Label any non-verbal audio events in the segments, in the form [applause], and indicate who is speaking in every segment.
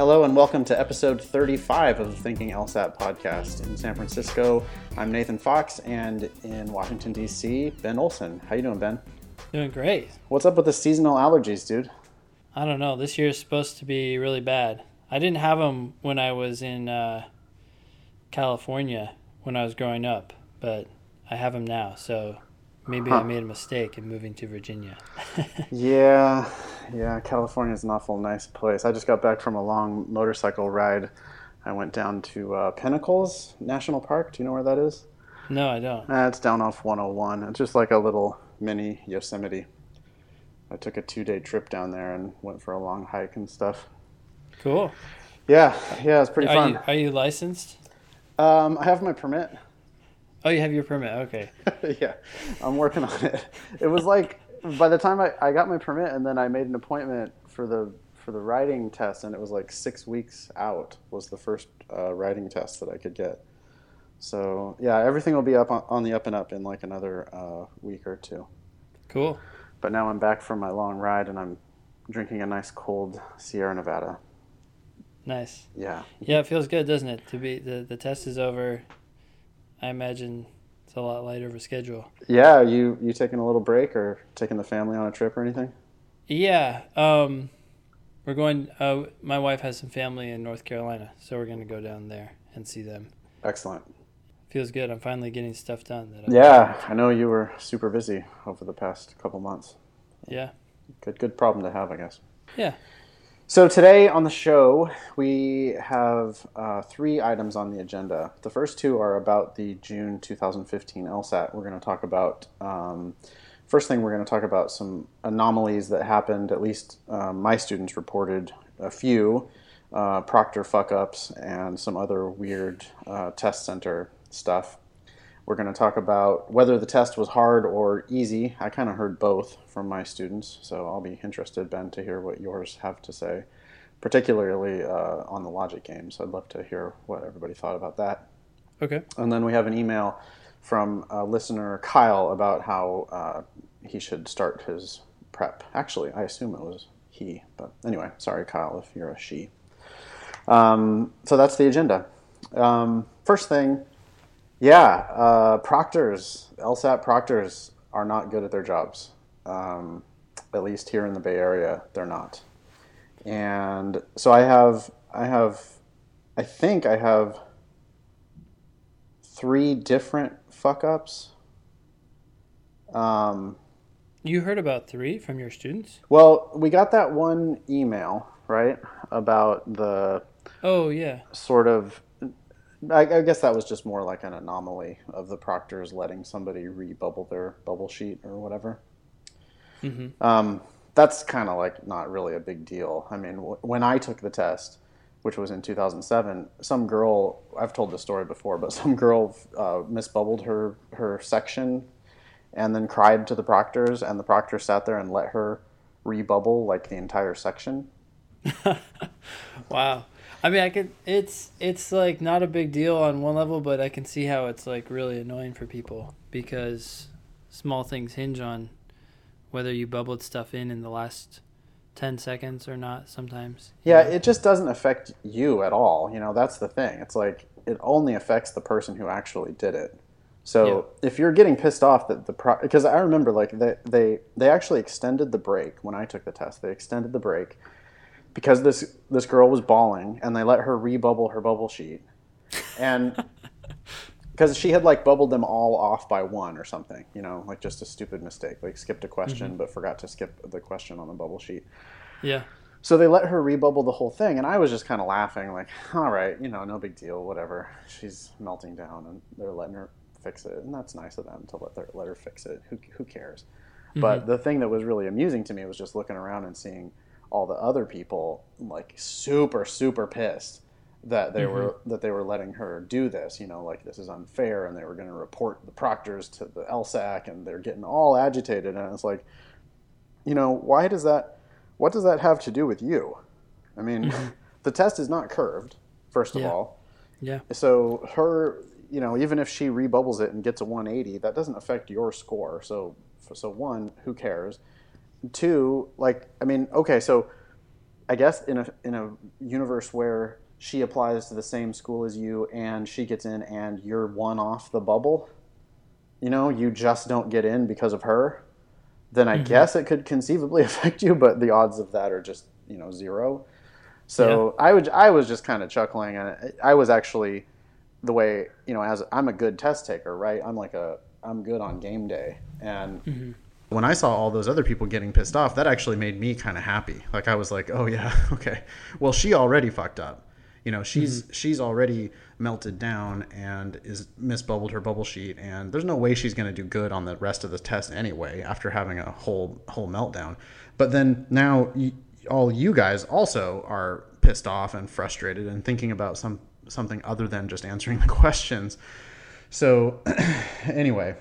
Speaker 1: Hello and welcome to episode 35 of the Thinking LSAT podcast. In San Francisco, I'm Nathan Fox, and in Washington D.C., Ben Olson. How you doing, Ben?
Speaker 2: Doing great.
Speaker 1: What's up with the seasonal allergies, dude?
Speaker 2: I don't know. This year is supposed to be really bad. I didn't have them when I was in uh, California when I was growing up, but I have them now. So maybe I made a mistake in moving to Virginia. [laughs]
Speaker 1: Yeah, yeah. California is an awful nice place. I just got back from a long motorcycle ride. I went down to uh, Pinnacles National Park. Do you know where that is?
Speaker 2: no, I don't.
Speaker 1: Uh, it's down off 101. It's just like a little mini Yosemite. I took a two day trip down there and went for a long hike and stuff.
Speaker 2: Cool.
Speaker 1: Yeah, yeah, it's pretty
Speaker 2: Are
Speaker 1: fun.
Speaker 2: you are you licensed?
Speaker 1: Um, I have my permit.
Speaker 2: Oh, you have your permit. Okay. [laughs]
Speaker 1: yeah, I'm working on it. It was like by the time I, I got my permit and then I made an appointment for the for the writing test and it was like six weeks out was the first uh, writing test that I could get. So yeah, everything will be up on, on the up and up in like another uh, week or two.
Speaker 2: Cool.
Speaker 1: But now I'm back from my long ride and I'm drinking a nice cold Sierra Nevada.
Speaker 2: Nice.
Speaker 1: Yeah.
Speaker 2: Yeah, it feels good, doesn't it? To be the the test is over. I imagine it's a lot lighter of a schedule.
Speaker 1: Yeah, you you taking a little break or taking the family on a trip or anything?
Speaker 2: Yeah. Um, we're going. Uh, my wife has some family in North Carolina, so we're going to go down there and see them.
Speaker 1: Excellent.
Speaker 2: Feels good. I'm finally getting stuff done. That I,
Speaker 1: Yeah, I know you were super busy over the past couple months.
Speaker 2: Yeah.
Speaker 1: Good good problem to have, I guess.
Speaker 2: Yeah.
Speaker 1: So today on the show, we have uh, three items on the agenda. The first two are about the June 2015 LSAT. We're going to talk about, um, first thing, we're going to talk about some anomalies that happened, at least um, my students reported a few, uh, proctor fuck ups, and some other weird uh, test center stuff. We're going to talk about whether the test was hard or easy. I kind of heard both from my students, so I'll be interested, Ben, to hear what yours have to say, particularly uh, on the logic games. I'd love to hear what everybody thought about that.
Speaker 2: Okay.
Speaker 1: And then we have an email from a listener, Kyle, about how uh, he should start his prep. Actually, I assume it was he, but anyway, sorry, Kyle, if you're a she. Um, so that's the agenda. Um, first thing, yeah, uh, proctors, LSAT proctors are not good at their jobs. Um, at least here in the Bay Area, they're not. And so I have, I have, I think I have three different fuck ups. Um,
Speaker 2: You heard about three from your students?
Speaker 1: well, we got that one email, right, about the
Speaker 2: Oh yeah.
Speaker 1: sort of. I, I guess that was just more like an anomaly of the proctors letting somebody rebubble their bubble sheet or whatever.
Speaker 2: hmm
Speaker 1: Um, that's kind of like not really a big deal. I mean, w- when I took the test, which was in 2007, some girl, I've told this story before, but [laughs] some girl uh, misbubbled her, her section and then cried to the proctors, and the proctor sat there and let her rebubble like the entire section. [laughs]
Speaker 2: Wow. I mean, I could. It's it's like not a big deal on one level, but I can see how it's like really annoying for people because small things hinge on whether you bubbled stuff in in the last ten seconds or not. Sometimes.
Speaker 1: Yeah, it just doesn't affect you at all. You know, that's the thing. It's like it only affects the person who actually did it. So if you're getting pissed off that the pro, because I remember like they, they they actually extended the break when I took the test. They extended the break because this this girl was bawling and they let her rebubble her bubble sheet, and [laughs] because she had like bubbled them all off by one or something, you know, like just a stupid mistake, like skipped a question mm-hmm. but forgot to skip the question on the bubble sheet.
Speaker 2: Yeah.
Speaker 1: So they let her rebubble the whole thing, and I was just kind of laughing, like, all right, you know, no big deal, whatever. She's melting down, and they're letting her fix it, and that's nice of them to let, their, let her fix it. Who, who cares? But mm-hmm. the thing that was really amusing to me was just looking around and seeing all the other people, like, super, super pissed that they were mm-hmm. that they were letting her do this. You know, like this is unfair, and they were going to report the proctors to the LSAC, and they're getting all agitated, and it's like, you know, why does that? What does that have to do with you? I mean, mm-hmm. [laughs] the test is not curved, first of
Speaker 2: Yeah.
Speaker 1: all.
Speaker 2: Yeah.
Speaker 1: So her, you know, even if she rebubbles it and gets a 180, that doesn't affect your score. So, so one, who cares? Two, like, I mean, okay, so I guess in a in a universe where she applies to the same school as you and she gets in and you're one off the bubble, you know, you just don't get in because of her, then I mm-hmm. guess it could conceivably [laughs] affect you, but the odds of that are just, you know, zero. So yeah. I would I was just kind of chuckling and I was actually the way, you know, as I'm a good test taker, right? I'm like a I'm good on game day and mm-hmm when I saw all those other people getting pissed off, that actually made me kind of happy. Like I was like, oh yeah, [laughs] okay. Well, she already fucked up. You know, she's mm-hmm. she's already melted down and is misbubbled her bubble sheet, and there's no way she's going to do good on the rest of the test anyway after having a whole whole meltdown. But then now, all you guys also are pissed off and frustrated and thinking about some something other than just answering the [laughs] questions. So, [clears throat] anyway,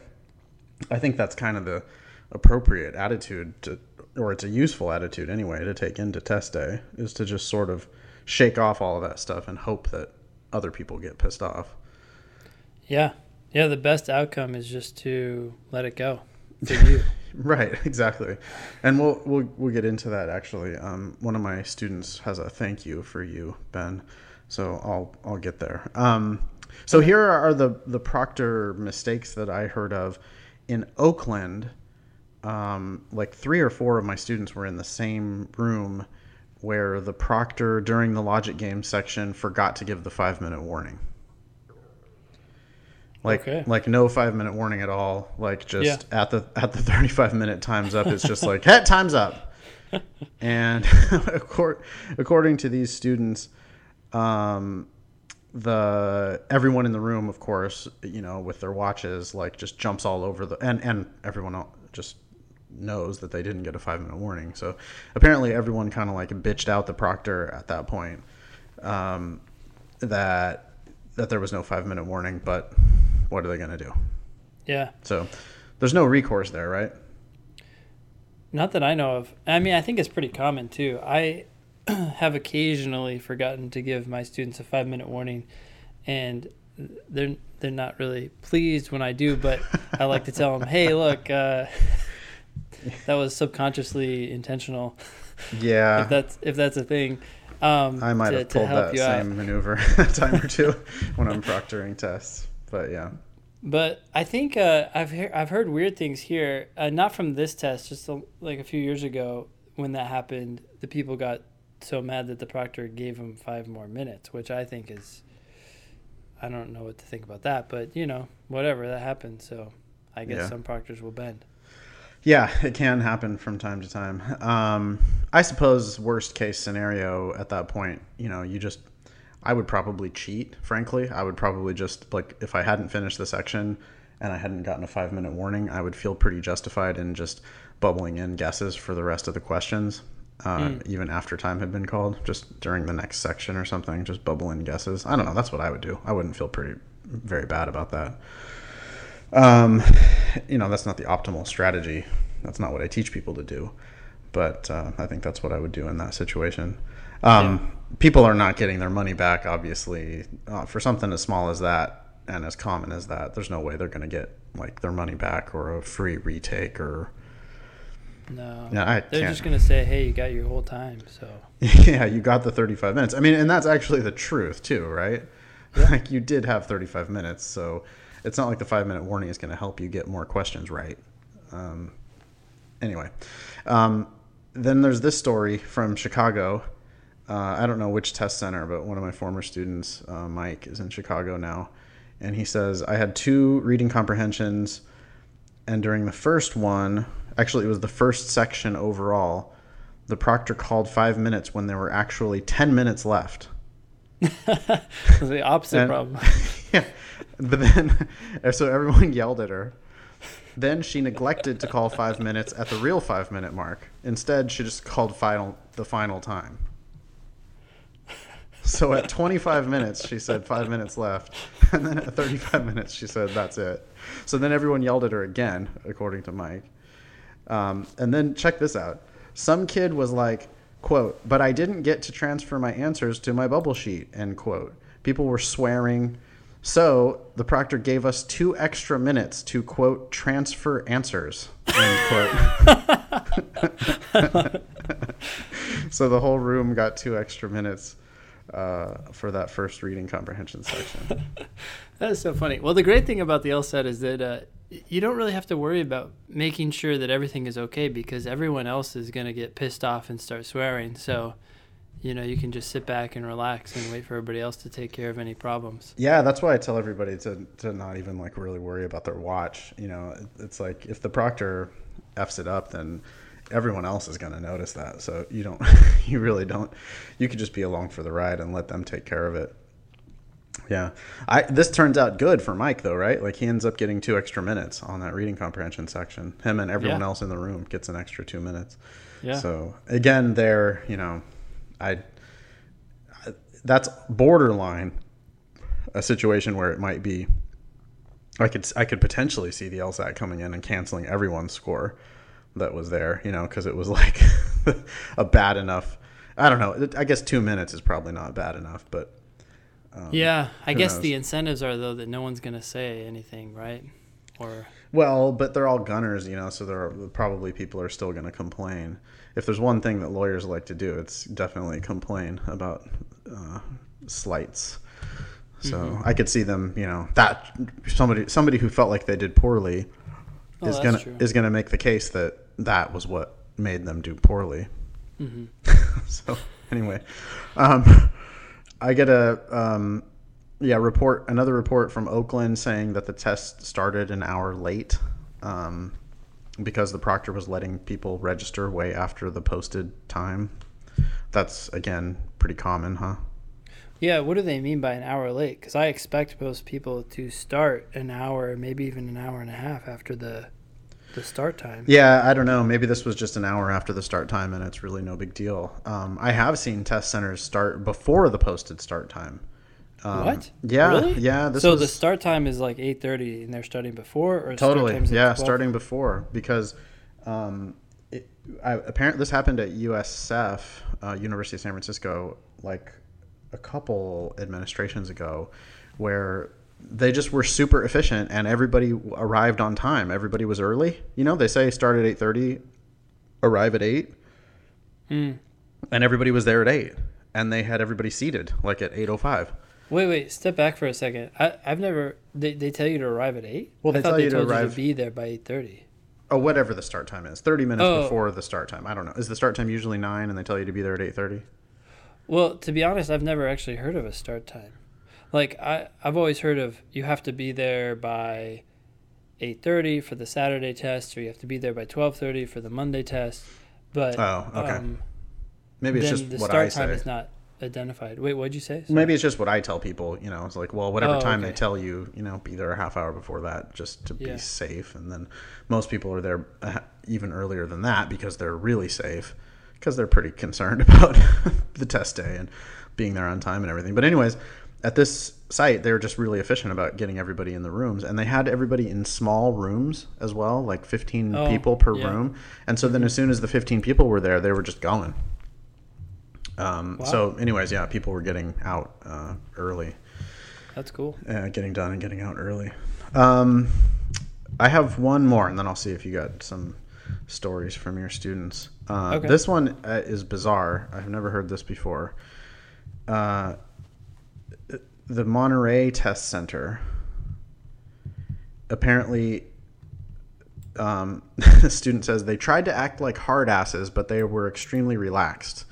Speaker 1: I think that's kind of the appropriate attitude to, or it's a useful attitude anyway to take into test day is to just sort of shake off all of that stuff and hope that other people get pissed off.
Speaker 2: Yeah. Yeah, the best outcome is just to let it go [laughs] you.
Speaker 1: right, exactly. And we'll we'll we'll get into that actually. Um, one of my students has a thank you for you, Ben. So I'll I'll get there. Um, so here are the the proctor mistakes that I heard of in Oakland um, like three or four of my students were in the same room where the proctor during the logic game section forgot to give the five minute warning. Like okay. like no five minute warning at all. Like just yeah. at the at the [laughs] thirty five minute times up, it's just like hey time's up. [laughs] and [laughs] according to these students, um, the everyone in the room, of course, you know, with their watches, like just jumps all over the and and everyone else just knows that they didn't get a five minute warning. So apparently everyone kind of like bitched out the proctor at that point um, that that there was no five minute warning. But what are they going to do?
Speaker 2: Yeah.
Speaker 1: So there's no recourse there, right?
Speaker 2: Not that I know of. I mean, I think it's pretty common too. I [clears throat] have occasionally forgotten to give my students a five minute warning, and they're they're not really pleased when I do. But I like to tell them, "Hey, look, uh, [laughs] that was subconsciously intentional.
Speaker 1: Yeah.
Speaker 2: if that's if that's a thing. Um,
Speaker 1: I might to, have pulled that same out. maneuver [laughs] a time or two when I'm proctoring tests, but yeah.
Speaker 2: But I think uh, I've he- I've heard weird things here, uh, not from this test, just a, like a few years ago when that happened. The people got so mad that the proctor gave them five more minutes, which I think is, I don't know what to think about that, but you know, whatever that happened. So I guess yeah. some proctors will bend.
Speaker 1: Yeah, it can happen from time to time. Um, I suppose worst case scenario at that point, you know, you just I would probably cheat, frankly. I would probably just like if I hadn't finished the section and I hadn't gotten a 5 minute warning, I would feel pretty justified in just bubbling in guesses for the rest of the questions. Uh, mm. even after time had been called, just during the next section or something, just bubble in guesses. I don't know. That's what I would do. I wouldn't feel pretty very bad about that. Um, you know, that's not the optimal strategy. That's not what I teach people to do. But uh, I think that's what I would do in that situation. Um, yeah. People are not getting their money back, obviously, uh, for something as small as that and as common as that. There's no way they're going to get like their money back or a free retake or.
Speaker 2: No, yeah, I they're can't. just gonna say, "Hey, you got your whole time." So [laughs]
Speaker 1: yeah, you got the 35 minutes. I mean, and that's actually the truth too, right? Yeah. [laughs] Like you did have 35 minutes, so it's not like the five minute warning is going to help you get more questions right. Um, anyway, um, then there's this story from Chicago. Uh, I don't know which test center, but one of my former students, uh, Mike, is in Chicago now. And he says, I had two reading comprehensions, and during the first one, actually, it was the first section overall, the proctor called five minutes when there were actually 10 minutes left.
Speaker 2: The opposite and, problem. [laughs]
Speaker 1: yeah. But then, so everyone [laughs] yelled at her. Then she neglected to call five minutes at the real five minute mark. Instead, she just called final the final time. So at 25 minutes, she said five minutes left, [laughs] and then at 35 minutes, she said that's it. So then everyone yelled at her again, according to Mike. Um, and then check this out: some kid was like, "quote," but I didn't get to transfer my answers to my bubble sheet. End quote. People were swearing so the proctor gave us two extra minutes to quote transfer answers. End quote. [laughs] so the whole room got two extra minutes uh, for that first reading comprehension section. [laughs]
Speaker 2: that is so funny. Well, the great thing about the LSAT is that uh, you don't really have to worry about making sure that everything is okay because everyone else is going to get pissed off and start swearing. So, you know, you can just sit back and relax and wait for everybody else to take care of any problems.
Speaker 1: Yeah, that's why I tell everybody to, to not even like really worry about their watch. You know, it's like if the proctor f's it up, then everyone else is going to notice that. So you don't, [laughs] you really don't, you could just be along for the ride and let them take care of it. Yeah, I this turns out good for Mike though, right? Like he ends up getting two extra minutes on that reading comprehension section. Him and everyone
Speaker 2: Yeah.
Speaker 1: else in the room gets an extra two minutes.
Speaker 2: Yeah.
Speaker 1: So again, there, you know, I, I that's borderline a situation where it might be. I could I could potentially see the LSAT coming in and canceling everyone's score that was there, you know, because it was [laughs] like a bad enough. I don't know. I guess two minutes is probably not bad enough, but um,
Speaker 2: yeah, I guess
Speaker 1: knows?
Speaker 2: the incentives are though that no one's going to say anything, right? Or
Speaker 1: Well, but they're all gunners, you know, so there are probably people are still going to complain. If there's one thing that lawyers like to do, it's definitely complain about uh, slights. So
Speaker 2: Mm-hmm.
Speaker 1: I could see them, you know, that somebody somebody who felt like they did poorly
Speaker 2: Oh,
Speaker 1: is gonna
Speaker 2: true.
Speaker 1: is gonna make the case that that was what made them do poorly.
Speaker 2: hmm [laughs]
Speaker 1: so anyway, um, I get a um, yeah report another report from Oakland saying that the test started an hour late um, because the proctor was letting people register way after the posted time. That's again pretty common, huh?
Speaker 2: Yeah, what do they mean by an hour late? Because I expect most people to start an hour, maybe even an hour and a half after the the start time.
Speaker 1: Yeah, I don't know. Maybe this was just an hour after the start time, and it's really no big deal. Um, I have seen test centers start before the posted start time. Um,
Speaker 2: What?
Speaker 1: Yeah,
Speaker 2: Really?
Speaker 1: yeah. This
Speaker 2: so
Speaker 1: was,
Speaker 2: the start time is like eight thirty, and they're starting before, or
Speaker 1: Totally,
Speaker 2: at
Speaker 1: yeah,
Speaker 2: 12?
Speaker 1: starting before because um, it, I, apparently this happened at USF, uh, University of San Francisco, like a couple administrations ago, where they just were super efficient and everybody arrived on time. Everybody was early. You know, they say start at eight thirty, arrive at eight,
Speaker 2: Hmm.
Speaker 1: and everybody was there at eight, and they had everybody seated like at eight oh five.
Speaker 2: Wait, wait, step back for a second. I, I've never. They, they tell you to arrive at eight.
Speaker 1: Well, they
Speaker 2: I thought
Speaker 1: tell
Speaker 2: they
Speaker 1: you to
Speaker 2: told you
Speaker 1: arrive-
Speaker 2: to be there by eight thirty.
Speaker 1: Oh, whatever the start time is, thirty minutes
Speaker 2: Oh.
Speaker 1: before the start time. I don't know. Is the start time usually nine, and they tell you to be there at eight thirty?
Speaker 2: Well, to be honest, I've never actually heard of a start time. Like I, I've always heard of you have to be there by eight thirty for the Saturday test, or you have to be there by twelve thirty for the Monday test. But
Speaker 1: Oh, okay.
Speaker 2: um,
Speaker 1: Maybe it's just
Speaker 2: the
Speaker 1: what
Speaker 2: start
Speaker 1: I
Speaker 2: time
Speaker 1: say.
Speaker 2: is not identified. Wait, what'd you say? Sorry.
Speaker 1: Maybe it's just what I tell people. You know, it's like, well, whatever
Speaker 2: Oh,
Speaker 1: time they tell you, you know, be there a half hour before that, just to
Speaker 2: Yeah.
Speaker 1: be safe. And then most people are there even earlier than that because they're really safe, because they're pretty concerned [laughs] about the test day and being there on time and everything. But anyways, at this site, they were just really efficient about getting everybody in the rooms, and they had everybody in small rooms as well, like 15
Speaker 2: Oh,
Speaker 1: people per
Speaker 2: yeah.
Speaker 1: room. And so then, as soon as the 15 people were there, they were just going. Um,
Speaker 2: Wow.
Speaker 1: So, anyways, yeah, people were getting out uh, early,
Speaker 2: That's cool.
Speaker 1: uh, getting done and getting out early. Um, I have one more, and then I'll see if you got some stories from your students. Uh,
Speaker 2: Okay.
Speaker 1: This one uh, is bizarre. I've never heard this before. The Monterey Test Center apparently um, [laughs] a student says they tried to act like hard asses, but they were extremely relaxed.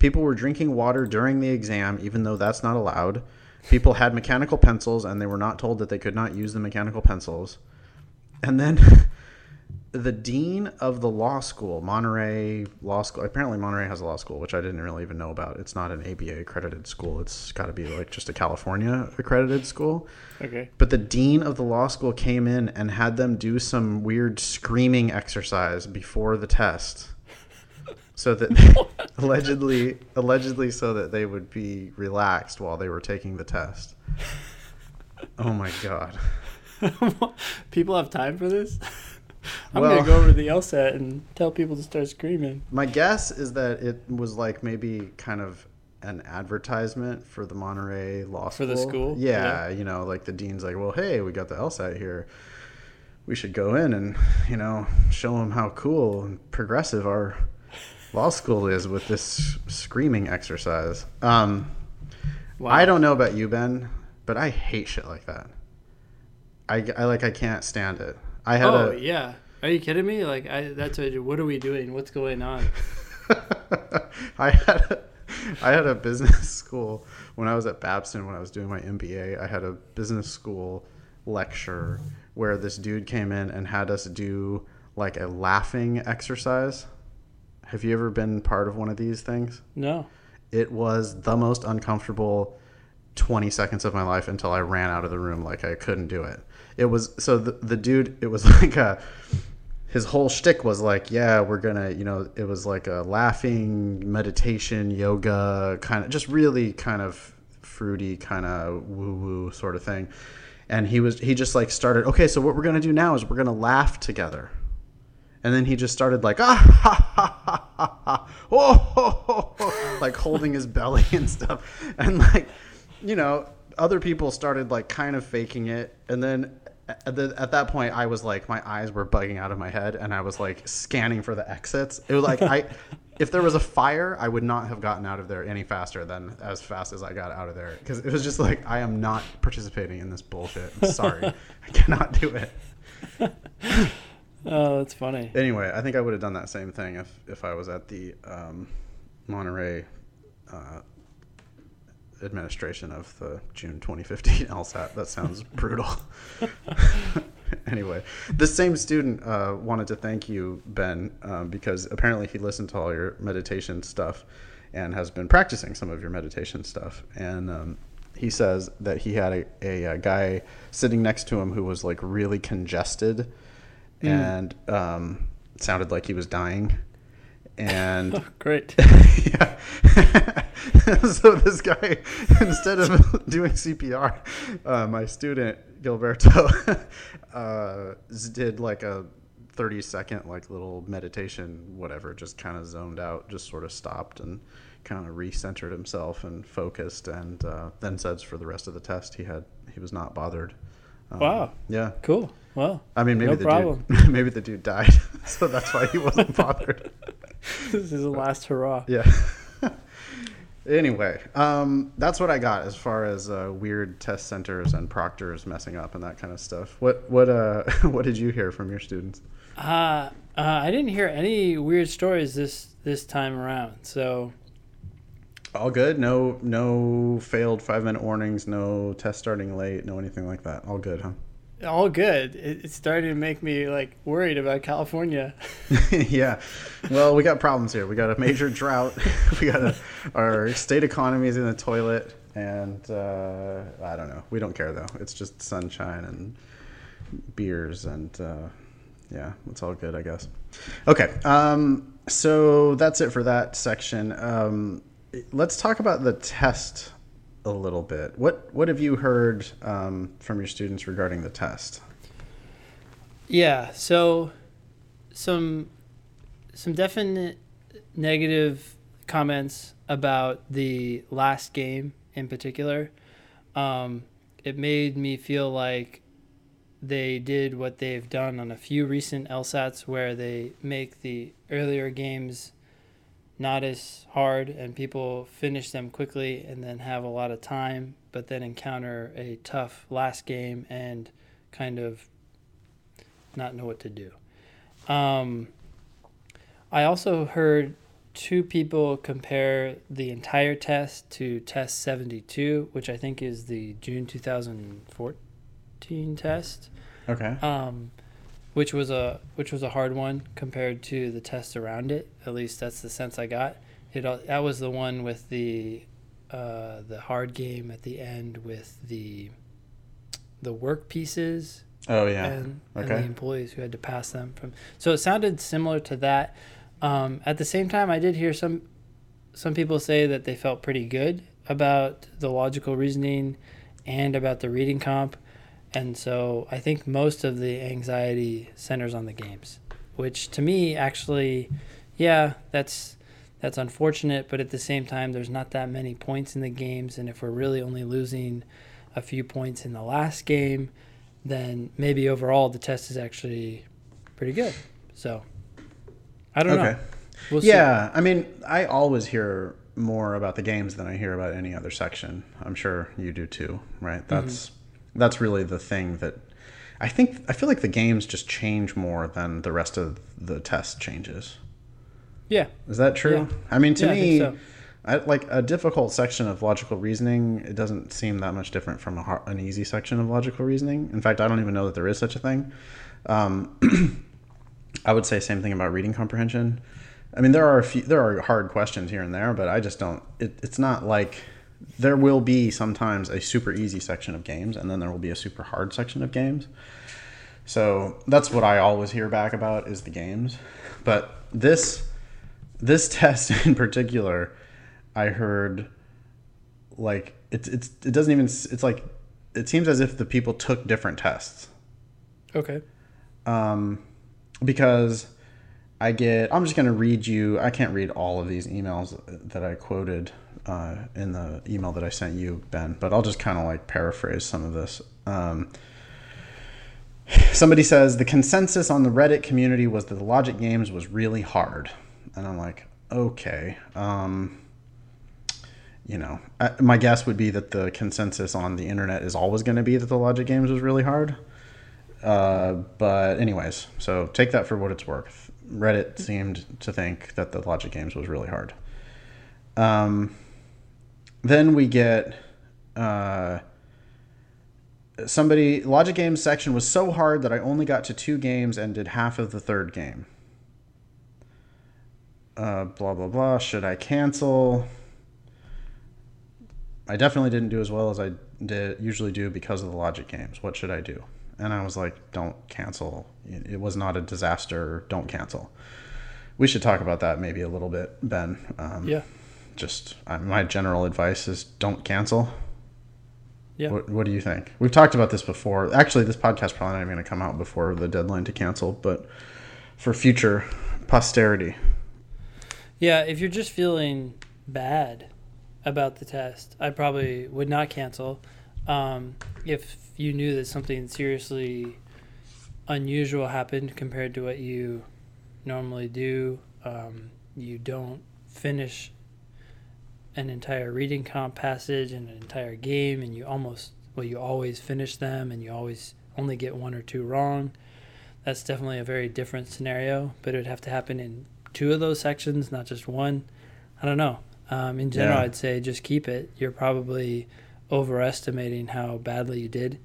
Speaker 1: People were drinking water during the exam, even though that's not allowed. People had mechanical pencils, and they were not told that they could not use the mechanical pencils. And then [laughs] the dean of the law school, Monterey Law School. Apparently, Monterey has a law school, which I didn't really even know about. It's not an ABA accredited school. It's got to be like just a California accredited school.
Speaker 2: Okay.
Speaker 1: But the dean of the law school came in and had them do some weird screaming exercise before the test. So that [laughs] [laughs] allegedly allegedly so that they would be relaxed while they were taking the test. [laughs] Oh my god.
Speaker 2: people have time for this. I'm
Speaker 1: Well-
Speaker 2: gonna go over to the LSAT and tell people to start screaming.
Speaker 1: My guess is that it was like maybe kind of an advertisement for the Monterey Law School.
Speaker 2: For the school?
Speaker 1: Yeah, you know, like the dean's like, well, hey, we got the LSAT here. We should go in and, you know, show them how cool and progressive our law school is with this screaming exercise. Um,
Speaker 2: Wow.
Speaker 1: I don't know about you, Ben, but I hate shit like that. I, I like I can't stand it. I had
Speaker 2: Oh
Speaker 1: a
Speaker 2: yeah. Are you kidding me? Like I that's what, what are we doing? What's going on? [laughs]
Speaker 1: I had a, I had a business [laughs] school when I was at Babson when I was doing my MBA. I had a business school lecture where this dude came in and had us do like a laughing exercise. Have you ever been part of one of these things?
Speaker 2: No.
Speaker 1: It was the most uncomfortable 20 seconds of my life until I ran out of the room like I couldn't do it. It was so the, the dude it was [laughs] like a his whole shtick was like, yeah, we're gonna, you know, it was like a laughing meditation, yoga, kind of just really kind of fruity, kind of woo woo sort of thing. And he was, he just like started, okay, so what we're gonna do now is we're gonna laugh together. And then he just started like, ah, ha, ha, ha, ha, ha, oh, ho, ho, ho, like holding his belly [laughs] and stuff. And like, you know, other people started like kind of faking it. And then at, the, at that point, I was like, my eyes were bugging out of my head and I was like scanning for the exits. It was like, I, [laughs] if there was a fire, I would not have gotten out of there any faster than as fast as I got out of there. Because it was just like, I am not participating in this bullshit. I'm sorry. I cannot do it.
Speaker 2: Oh, that's funny.
Speaker 1: Anyway, I think I would have done that same thing if, if I was at the um, Monterey uh, administration of the June 2015 [laughs] LSAT. That sounds [laughs] brutal. [laughs] anyway, the same student uh, wanted to thank you, Ben, um, because apparently he listened to all your meditation stuff and has been practicing some of your meditation stuff. And um, he says that he had a, a, a guy sitting next to him who was like really congested and um, sounded like he was dying. And
Speaker 2: Great.
Speaker 1: yeah. [laughs] so this guy, [laughs] instead of [laughs] doing CPR, uh, my student Gilberto uh, did like a 30 second like little meditation, whatever, just kind of zoned out, just sort of stopped and kind of recentered himself and focused, and uh, then says for the rest of the test he had he was not bothered. Um,
Speaker 2: Wow.
Speaker 1: Yeah.
Speaker 2: Cool. Well,
Speaker 1: I mean, maybe
Speaker 2: No
Speaker 1: the
Speaker 2: problem.
Speaker 1: dude, maybe the dude died, so that's why he wasn't bothered.
Speaker 2: this is the last hurrah.
Speaker 1: Yeah. Anyway, um, that's what I got as far as uh, weird test centers and proctors messing up and that kind of stuff. What what uh [laughs] what did you hear from your students?
Speaker 2: Uh, uh, I didn't hear any weird stories this this time around. So
Speaker 1: All good. No no failed five minute warnings. No test starting late. No anything like that. All good, huh?
Speaker 2: All good. It, it's starting to make me like worried about California. [laughs]
Speaker 1: yeah. Well, we got problems here. We got a major drought. [laughs] We got a, our state economy is in the toilet, and uh, I don't know. We don't care though. It's just sunshine and beers, and uh, yeah, it's all good, I guess. Okay. Um, so that's it for that section. Um, let's talk about the test a little bit. What what have you heard um, from your students regarding the test?
Speaker 2: Yeah, so some some definite negative comments about the last game in particular. Um, it made me feel like they did what they've done on a few recent LSATs where they make the earlier games not as hard and people finish them quickly and then have a lot of time, but then encounter a tough last game and kind of not know what to do. Um, I also heard two people compare the entire test to test 72, which I think is the June 2014 test,
Speaker 1: Okay.
Speaker 2: um, which was a which was a hard one compared to the test around it. At least that's the sense I got. It that was the one with the uh, the hard game at the end with the the work pieces
Speaker 1: Oh yeah.
Speaker 2: and, and the employees who had to pass them from. So it sounded similar to that. Um, at the same time, I did hear some some people say that they felt pretty good about the logical reasoning and about the reading comp, and so I think most of the anxiety centers on the games, which to me actually, yeah, that's that's unfortunate. But at the same time, there's not that many points in the games, and if we're really only losing a few points in the last game, then maybe overall the test is actually pretty good. So I don't
Speaker 1: Okay.
Speaker 2: know. We'll see.
Speaker 1: yeah, I mean, I always hear more about the games than I hear about any other section. I'm sure you do too, right? Mm-hmm. That's that's really the thing that I think I feel like the games just change more than the rest of the test changes.
Speaker 2: Yeah.
Speaker 1: Is that true?
Speaker 2: Yeah.
Speaker 1: I mean, to
Speaker 2: Yeah, I
Speaker 1: me,
Speaker 2: so.
Speaker 1: I, like a difficult section of logical reasoning, it doesn't seem that much different from a, har- an easy section of logical reasoning. In fact, I don't even know that there is such a thing. Um, [clears throat] I would say same thing about reading comprehension. I mean, there are a few, there are hard questions here and there, but I just don't. It, it's not like there will be sometimes a super easy section of games, and then there will be a super hard section of games. So that's what I always hear back about is the games. But this this [laughs] test in particular, I heard like it's it's it doesn't even it's like it seems as if the people took different tests
Speaker 2: Okay.
Speaker 1: um, because I get. I'm just going to read you. I can't read all of these emails that I quoted uh, in the email that I sent you, Ben, but I'll just kind of like paraphrase some of this. Um, somebody says the consensus on the Reddit community was that the logic games was really hard, and I'm like, okay. Um, you know, I, my guess would be that the consensus on the internet is always going to be that the logic games was really hard. Uh, but anyways, so take that for what it's worth. Reddit seemed to think that the logic games was really hard. Um, then we get uh, somebody logic games section was so hard that I only got to two games and did half of the third game. Uh, blah blah blah. Should I cancel? I definitely didn't do as well as I did usually do because of the logic games. What should I do? And I was like, don't cancel. It was not a disaster. Don't cancel. We should talk about that maybe a little bit, Ben. Um,
Speaker 2: Yeah.
Speaker 1: Just uh, my general advice is don't cancel.
Speaker 2: Yeah.
Speaker 1: What, what do you think? We've talked about this before. Actually, this podcast probably not even going to come out before the deadline to cancel, but for future posterity.
Speaker 2: Yeah, if you're just feeling bad about the test, I probably would not cancel. Um, if you knew that something seriously unusual happened compared to what you normally do, um, you don't finish an entire reading comp passage and an entire game, and you almost, well, you always finish them and you always only get one or two wrong. That's definitely a very different scenario, but it would have to happen in two of those sections, not just one. I don't know. Um, in general,
Speaker 1: Yeah.
Speaker 2: I'd say just keep it. You're probably overestimating how badly you did.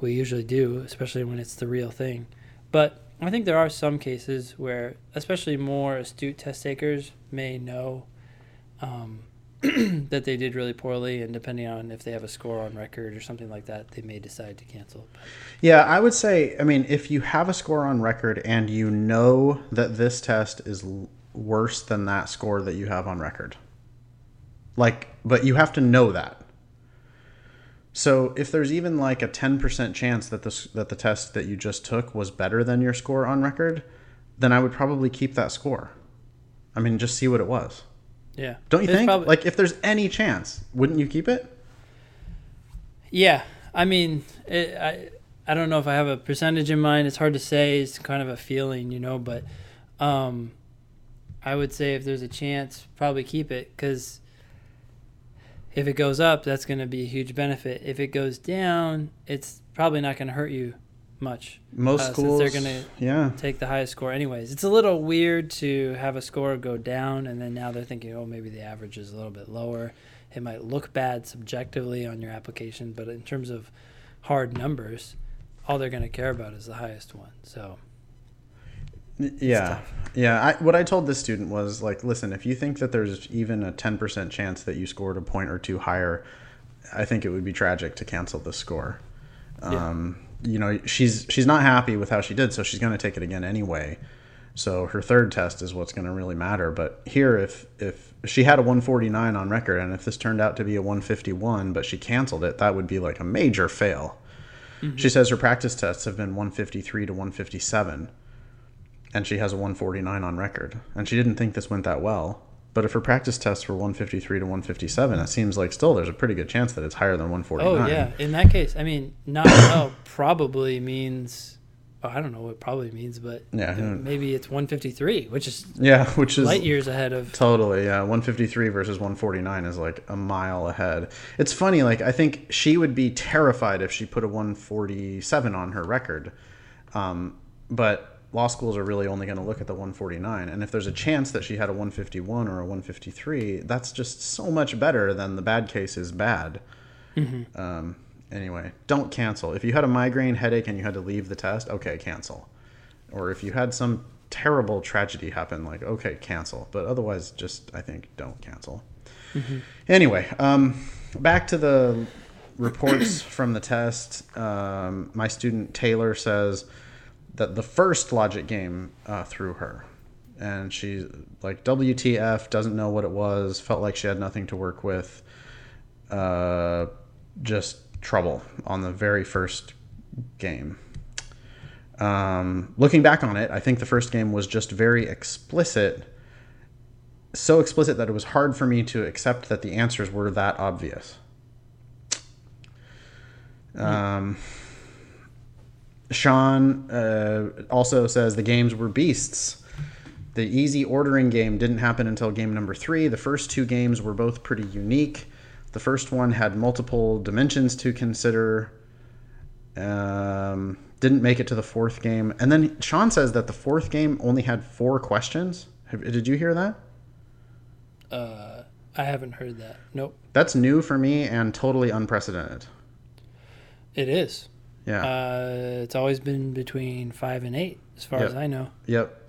Speaker 2: We usually do, especially when it's the real thing. But I think there are some cases where, especially more astute test takers, may know um, [clears throat] that they did really poorly, and depending on if they have a score on record or something like that, they may decide to cancel.
Speaker 1: Yeah, I would say, I mean, if you have a score on record and you know that this test is worse than that score that you have on record, like, but you have to know that. So if there's even like a 10% chance that this that the test that you just took was better than your score on record, then I would probably keep that score. I mean, just see what it was.
Speaker 2: Yeah,
Speaker 1: Don't you
Speaker 2: It's
Speaker 1: think?
Speaker 2: probably-
Speaker 1: like if there's any chance, wouldn't you keep it?
Speaker 2: Yeah, I mean, it, I I don't know if I have a percentage in mind. It's hard to say. It's kind of a feeling, you know. But um, I would say if there's a chance, probably keep it because if it goes up, that's going to be a huge benefit. If it goes down, it's probably not going to hurt you much.
Speaker 1: Most
Speaker 2: Uh,
Speaker 1: schools
Speaker 2: they're gonna-
Speaker 1: Yeah.
Speaker 2: Take the highest score, anyways. It's a little weird to have a score go down, and then now they're thinking, oh, maybe the average is a little bit lower. It might look bad subjectively on your application, but in terms of hard numbers, all they're going to care about is the highest one. So,
Speaker 1: Yeah, yeah. I, what I told this student was like, listen, if you think that there's even a ten percent chance that you scored a point or two higher, I think it would be tragic to cancel the score.
Speaker 2: Yeah.
Speaker 1: Um, you know, she's she's not happy with how she did, so she's going to take it again anyway. So her third test is what's going to really matter. But here, if if she had a 149 on record, and if this turned out to be a 151, but she canceled it, that would be like a major fail. Mm-hmm. She says her practice tests have been 153 to 157 and she has a 149 on record. And she didn't think this went that well. But if her practice tests were 153 to 157, it seems like still there's a pretty good chance that it's higher than 149.
Speaker 2: oh, yeah. In that case, I mean, not well [coughs] probably means well, I don't know what it probably means, but
Speaker 1: Yeah,
Speaker 2: maybe it's 153, which is
Speaker 1: Yeah, which is
Speaker 2: light years ahead of.
Speaker 1: Totally, yeah. 153 versus 149 is like a mile ahead. It's funny, like, I think she would be terrified if she put a 147 on her record. Um, but law schools are really only going to look at the 149. And if there's a chance that she had a 151 or a 153, that's just so much better than the bad case is bad. Um, anyway, don't cancel. If you had a migraine headache and you had to leave the test, okay, cancel. Or if you had some terrible tragedy happen, like, okay, cancel. But otherwise, just, I think, don't cancel. Anyway, um, back to the reports from the test. Um, my student Taylor says that the first logic game uh, threw her. And she like, WTF, doesn't know what it was, felt like she had nothing to work with. Uh, just trouble on the very first game. Um, looking back on it, I think the first game was just very explicit, so explicit that it was hard for me to accept that the answers were that obvious. Um, Sean uh, also says the games were beasts. The easy ordering game didn't happen until game number three. The first two games were both pretty unique. The first one had multiple dimensions to consider. Um, didn't make it to the fourth game. And then Sean says that the fourth game only had four questions. Did you hear that?
Speaker 2: Uh, I haven't heard that. Nope.
Speaker 1: That's new for me and totally unprecedented.
Speaker 2: It is.
Speaker 1: Yeah.
Speaker 2: Uh, it's always been between five and eight, as far
Speaker 1: Yep.
Speaker 2: as I know.
Speaker 1: yep.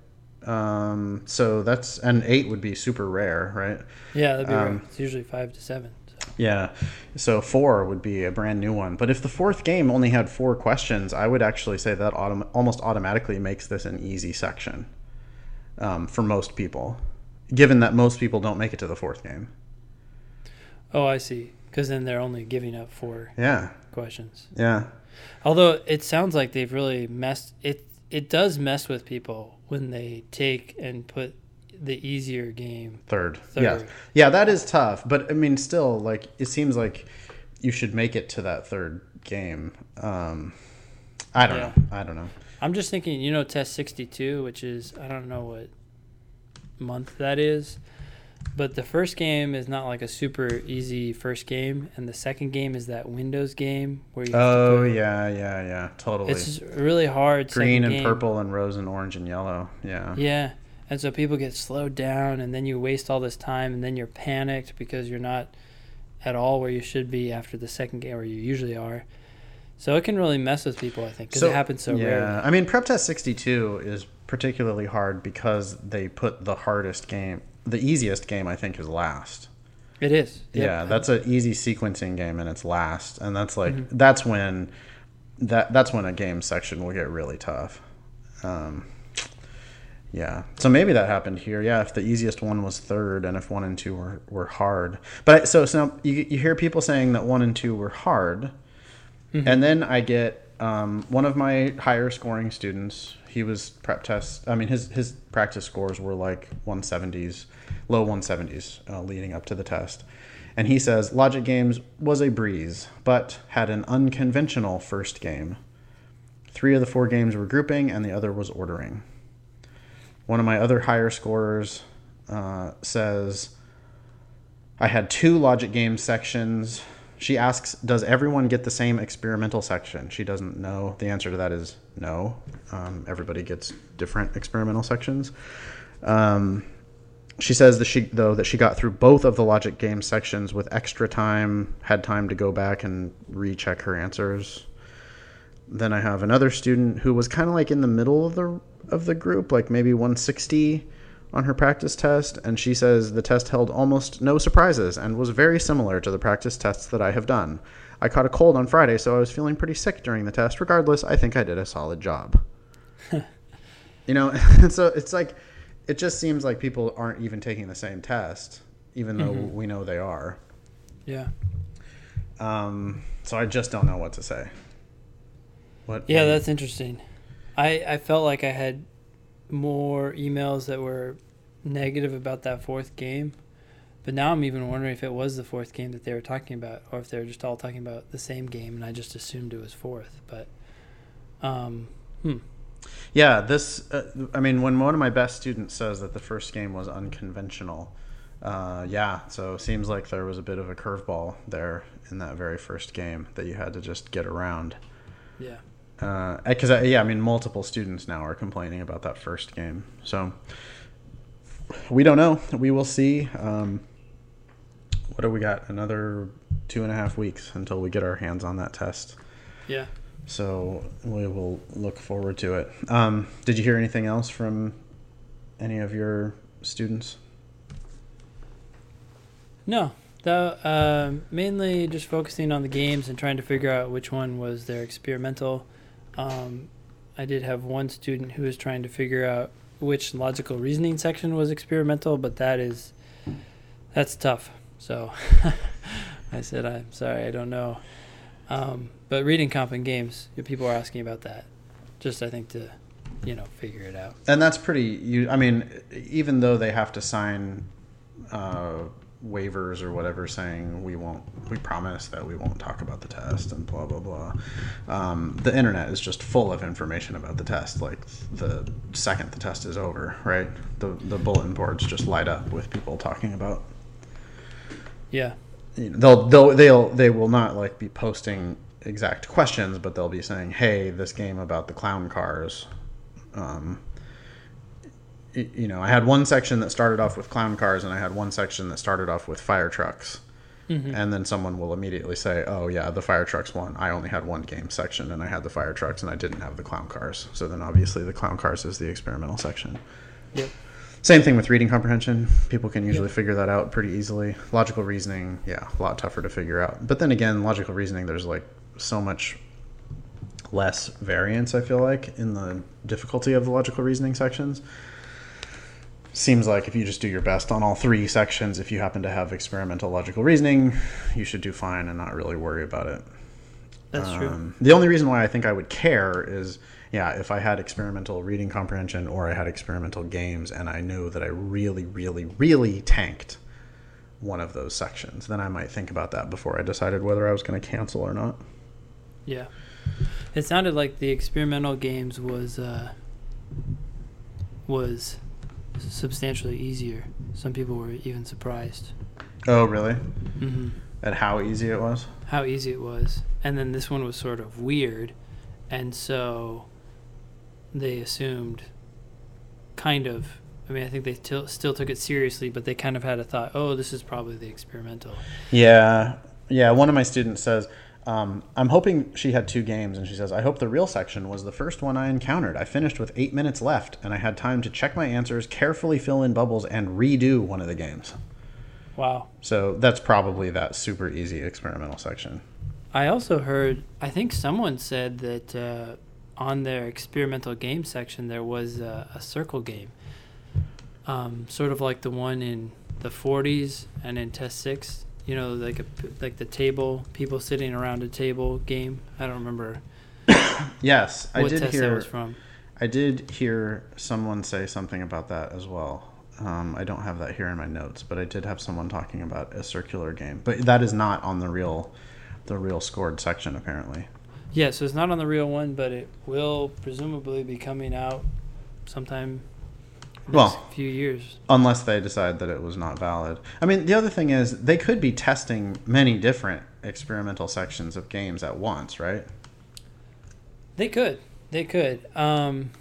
Speaker 1: Um, so that's and eight would be super rare, right?
Speaker 2: Yeah, that'd be
Speaker 1: Um,
Speaker 2: right. It's usually five to seven. So.
Speaker 1: Yeah. So four would be a brand new one. But if the fourth game only had four questions, I would actually say that autom- almost automatically makes this an easy section um, for most people, given that most people don't make it to the fourth game.
Speaker 2: Oh, I see. Because then they're only giving up four
Speaker 1: Yeah.
Speaker 2: questions.
Speaker 1: Yeah.
Speaker 2: Although it sounds like they've really messed it. It does mess with people when they take and put the easier game.
Speaker 1: Third.
Speaker 2: Third.
Speaker 1: Yeah. Yeah, that is tough. But I mean, still, like, it seems like you should make it to that third game. Um, I don't
Speaker 2: Yeah.
Speaker 1: know. I don't know.
Speaker 2: I'm just thinking, you know, test 62, which is I don't know what month that is, but the first game is not like a super easy first game, and the second game is that Windows game where you.
Speaker 1: Oh, yeah, yeah, yeah. Totally.
Speaker 2: It's really hard.
Speaker 1: Green and
Speaker 2: game.
Speaker 1: purple and rose and orange and yellow. Yeah.
Speaker 2: Yeah. And so people get slowed down, and then you waste all this time, and then you're panicked because you're not at all where you should be after the second game, where you usually are. So it can really mess with people, I think, because it happens so
Speaker 1: yeah.
Speaker 2: rarely.
Speaker 1: I mean, Prep Test 62 is particularly hard because they put the hardest game, the easiest game, I think, is last.
Speaker 2: It is. Yep.
Speaker 1: Yeah, that's an easy sequencing game, and it's last, and that's like
Speaker 2: Mm-hmm.
Speaker 1: that's when that that's when a game section will get really tough. Um, yeah, so maybe that happened here. Yeah, if the easiest one was third, and if one and two were, were hard, but I- so so now you you hear people saying that one and two were hard, and then I get um, one of my higher scoring students. He was prep test. I mean, his his practice scores were like 170s, low 170s, uh, leading up to the test. And he says Logic Games was a breeze, but had an unconventional first game. Three of the four games were grouping, and the other was ordering. One of my other higher scorers uh, says I had two logic game sections. She asks, Does everyone get the same experimental section? She doesn't know. The answer to that is no. Um, everybody gets different experimental sections. Um, she says that she though that she got through both of the logic game sections with extra time, had time to go back and recheck her answers. Then I have another student who was kind of like in the middle of the of the group, like maybe 160 on her practice test, and she says the test held almost no surprises and was very similar to the practice tests that I have done. I caught a cold on Friday, so I was feeling pretty sick during the test. Regardless, I think I did a solid job. [laughs] you know, [laughs] so it's like it just seems like people aren't even taking the same test, even though we know they are.
Speaker 2: Yeah.
Speaker 1: Um, so I just don't know what to say. What?
Speaker 2: Yeah, that's interesting. I I felt like I had more emails that were negative about that fourth game, but now I'm even wondering if it was the fourth game that they were talking about, or if they were just all talking about the same game, and I just assumed it was fourth. But, um, hmm,
Speaker 1: Yeah, this. Uh, I mean, when one of my best students says that the first game was unconventional, uh, yeah, so it seems like there was a bit of a curveball there in that very first game that you had to just get around.
Speaker 2: Yeah.
Speaker 1: Because uh, yeah, I mean, multiple students now are complaining about that first game. So we don't know. We will see. Um, what do we got? Another two and a half weeks until we get our hands on that test.
Speaker 2: Yeah.
Speaker 1: So we will look forward to it. Um, did you hear anything else from any of your students?
Speaker 2: No, the uh, mainly just focusing on the games and trying to figure out which one was their experimental. Um, I did have one student who was trying to figure out which logical reasoning section was experimental, but that is that's tough. So [laughs] I said, I'm sorry, I don't know. Um, but reading comp and games, people are asking about that. Just I think to, you know, figure it out.
Speaker 1: And that's pretty. You, I mean, even though they have to sign uh, waivers or whatever saying we won't, we promise that we won't talk about the test and blah blah blah. Um, the internet is just full of information about the test. Like the second the test is over, right? The the bulletin boards just light up with people talking about.
Speaker 2: Yeah.
Speaker 1: You know, they'll they'll they'll they will not like be posting exact questions, but they'll be saying, "Hey, this game about the clown cars." Um, you know, I had one section that started off with clown cars, and I had one section that started off with fire trucks. Mm-hmm. And then someone will immediately say, "Oh yeah, the fire trucks one. I only had one game section, and I had the fire trucks, and I didn't have the clown cars. So then obviously the clown cars is the experimental section."
Speaker 2: Yep.
Speaker 1: Same thing with reading comprehension. People can usually yep. figure that out pretty easily. Logical reasoning, yeah, a lot tougher to figure out. But then again, logical reasoning, there's like so much less variance. I feel like in the difficulty of the logical reasoning sections seems like if you just do your best on all three sections, if you happen to have experimental logical reasoning, you should do fine and not really worry about it.
Speaker 2: That's um, true.
Speaker 1: The only reason why I think I would care is, yeah, if I had experimental reading comprehension or I had experimental games and I knew that I really, really, really tanked one of those sections, then I might think about that before I decided whether I was going to cancel or not.
Speaker 2: Yeah. It sounded like the experimental games was uh, was substantially easier. Some people were even surprised.
Speaker 1: Oh, really?
Speaker 2: Mm-hmm.
Speaker 1: At how easy it was?
Speaker 2: How easy it was. And then this one was sort of weird. And so they assumed, kind of, I mean, I think they t- still took it seriously, but they kind of had a thought, oh, this is probably the experimental.
Speaker 1: Yeah. Yeah. One of my students says, um, I'm hoping she had two games, and she says, I hope the real section was the first one I encountered. I finished with eight minutes left, and I had time to check my answers, carefully fill in bubbles, and redo one of the games.
Speaker 2: Wow.
Speaker 1: So that's probably that super easy experimental section.
Speaker 2: I also heard, I think someone said that uh, on their experimental game section there was a, a circle game, um, sort of like the one in the 40s and in Test 6 you know, like a like the table, people sitting around a table game. I don't remember. [coughs]
Speaker 1: yes, I did hear.
Speaker 2: That was from.
Speaker 1: I did hear someone say something about that as well. Um, I don't have that here in my notes, but I did have someone talking about a circular game. But that is not on the real, the real scored section apparently.
Speaker 2: Yeah, so it's not on the real one, but it will presumably be coming out sometime well, few years.
Speaker 1: Unless they decide that it was not valid. I mean, the other thing is they could be testing many different experimental sections of games at once, right?
Speaker 2: They could. They could. Um,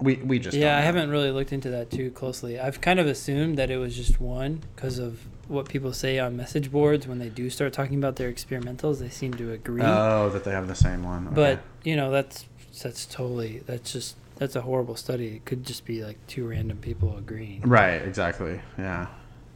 Speaker 1: we we just
Speaker 2: yeah. I haven't really looked into that too closely. I've kind of assumed that it was just one because of what people say on message boards when they do start talking about their experimentals. They seem to agree.
Speaker 1: Oh, that they have the same one.
Speaker 2: Okay. But you know that's that's totally that's just that's a horrible study. It could just be like two random people agreeing.
Speaker 1: Right. Exactly. Yeah.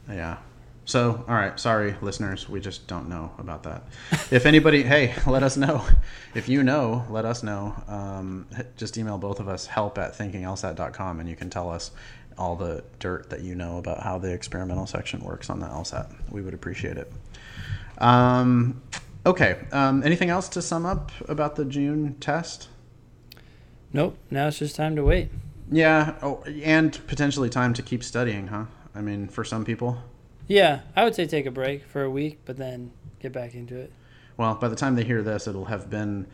Speaker 1: Yeah. So, all right, sorry, listeners, we just don't know about that. [laughs] if anybody, hey, let us know. If you know, let us know. Um, just email both of us help at thinkinglsat.com and you can tell us all the dirt that you know about how the experimental section works on the LSAT. We would appreciate it. Um, okay, um, anything else to sum up about the June test?
Speaker 2: Nope. Now it's just time to wait.
Speaker 1: Yeah. Oh, and potentially time to keep studying, huh? I mean, for some people.
Speaker 2: Yeah, I would say take a break for a week, but then get back into it.
Speaker 1: Well, by the time they hear this, it'll have been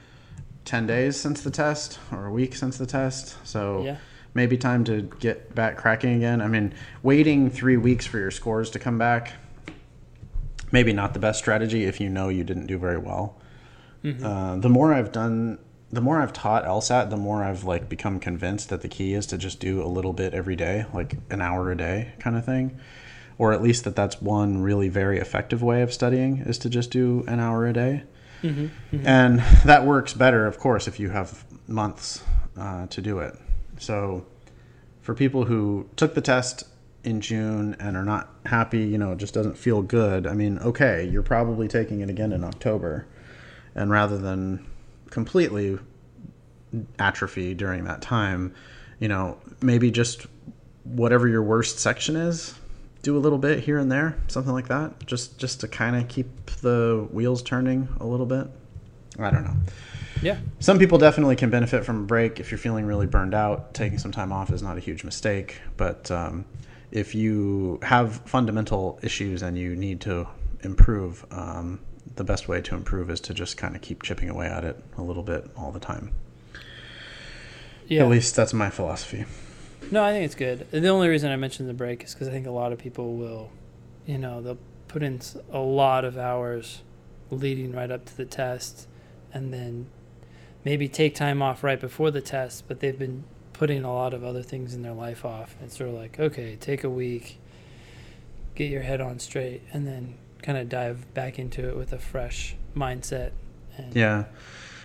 Speaker 1: 10 days since the test or a week since the test. So
Speaker 2: Yeah.
Speaker 1: maybe time to get back cracking again. I mean, waiting three weeks for your scores to come back, maybe not the best strategy if you know you didn't do very well. Uh, the more I've done, the more I've taught LSAT, the more I've like become convinced that the key is to just do a little bit every day, like an hour a day kind of thing. Or at least that that's one really very effective way of studying is to just do an hour a day. And that works better, of course, if you have months uh, to do it. So, for people who took the test in June and are not happy, you know, it just doesn't feel good. I mean, okay, you're probably taking it again in October. And rather than completely atrophy during that time, you know, maybe just whatever your worst section is, do a little bit here and there, something like that, just just to kind of keep the wheels turning a little bit. I don't know.
Speaker 2: Yeah.
Speaker 1: Some people definitely can benefit from a break. If you're feeling really burned out, taking some time off is not a huge mistake. But um, if you have fundamental issues and you need to improve, um, the best way to improve is to just kind of keep chipping away at it a little bit all the time.
Speaker 2: Yeah.
Speaker 1: At least that's my philosophy.
Speaker 2: No, I think it's good. The only reason I mentioned the break is because I think a lot of people will, you know, they'll put in a lot of hours leading right up to the test and then maybe take time off right before the test, but they've been putting a lot of other things in their life off. It's sort of like, okay, take a week, get your head on straight, and then kind of dive back into it with a fresh mindset. And
Speaker 1: Yeah.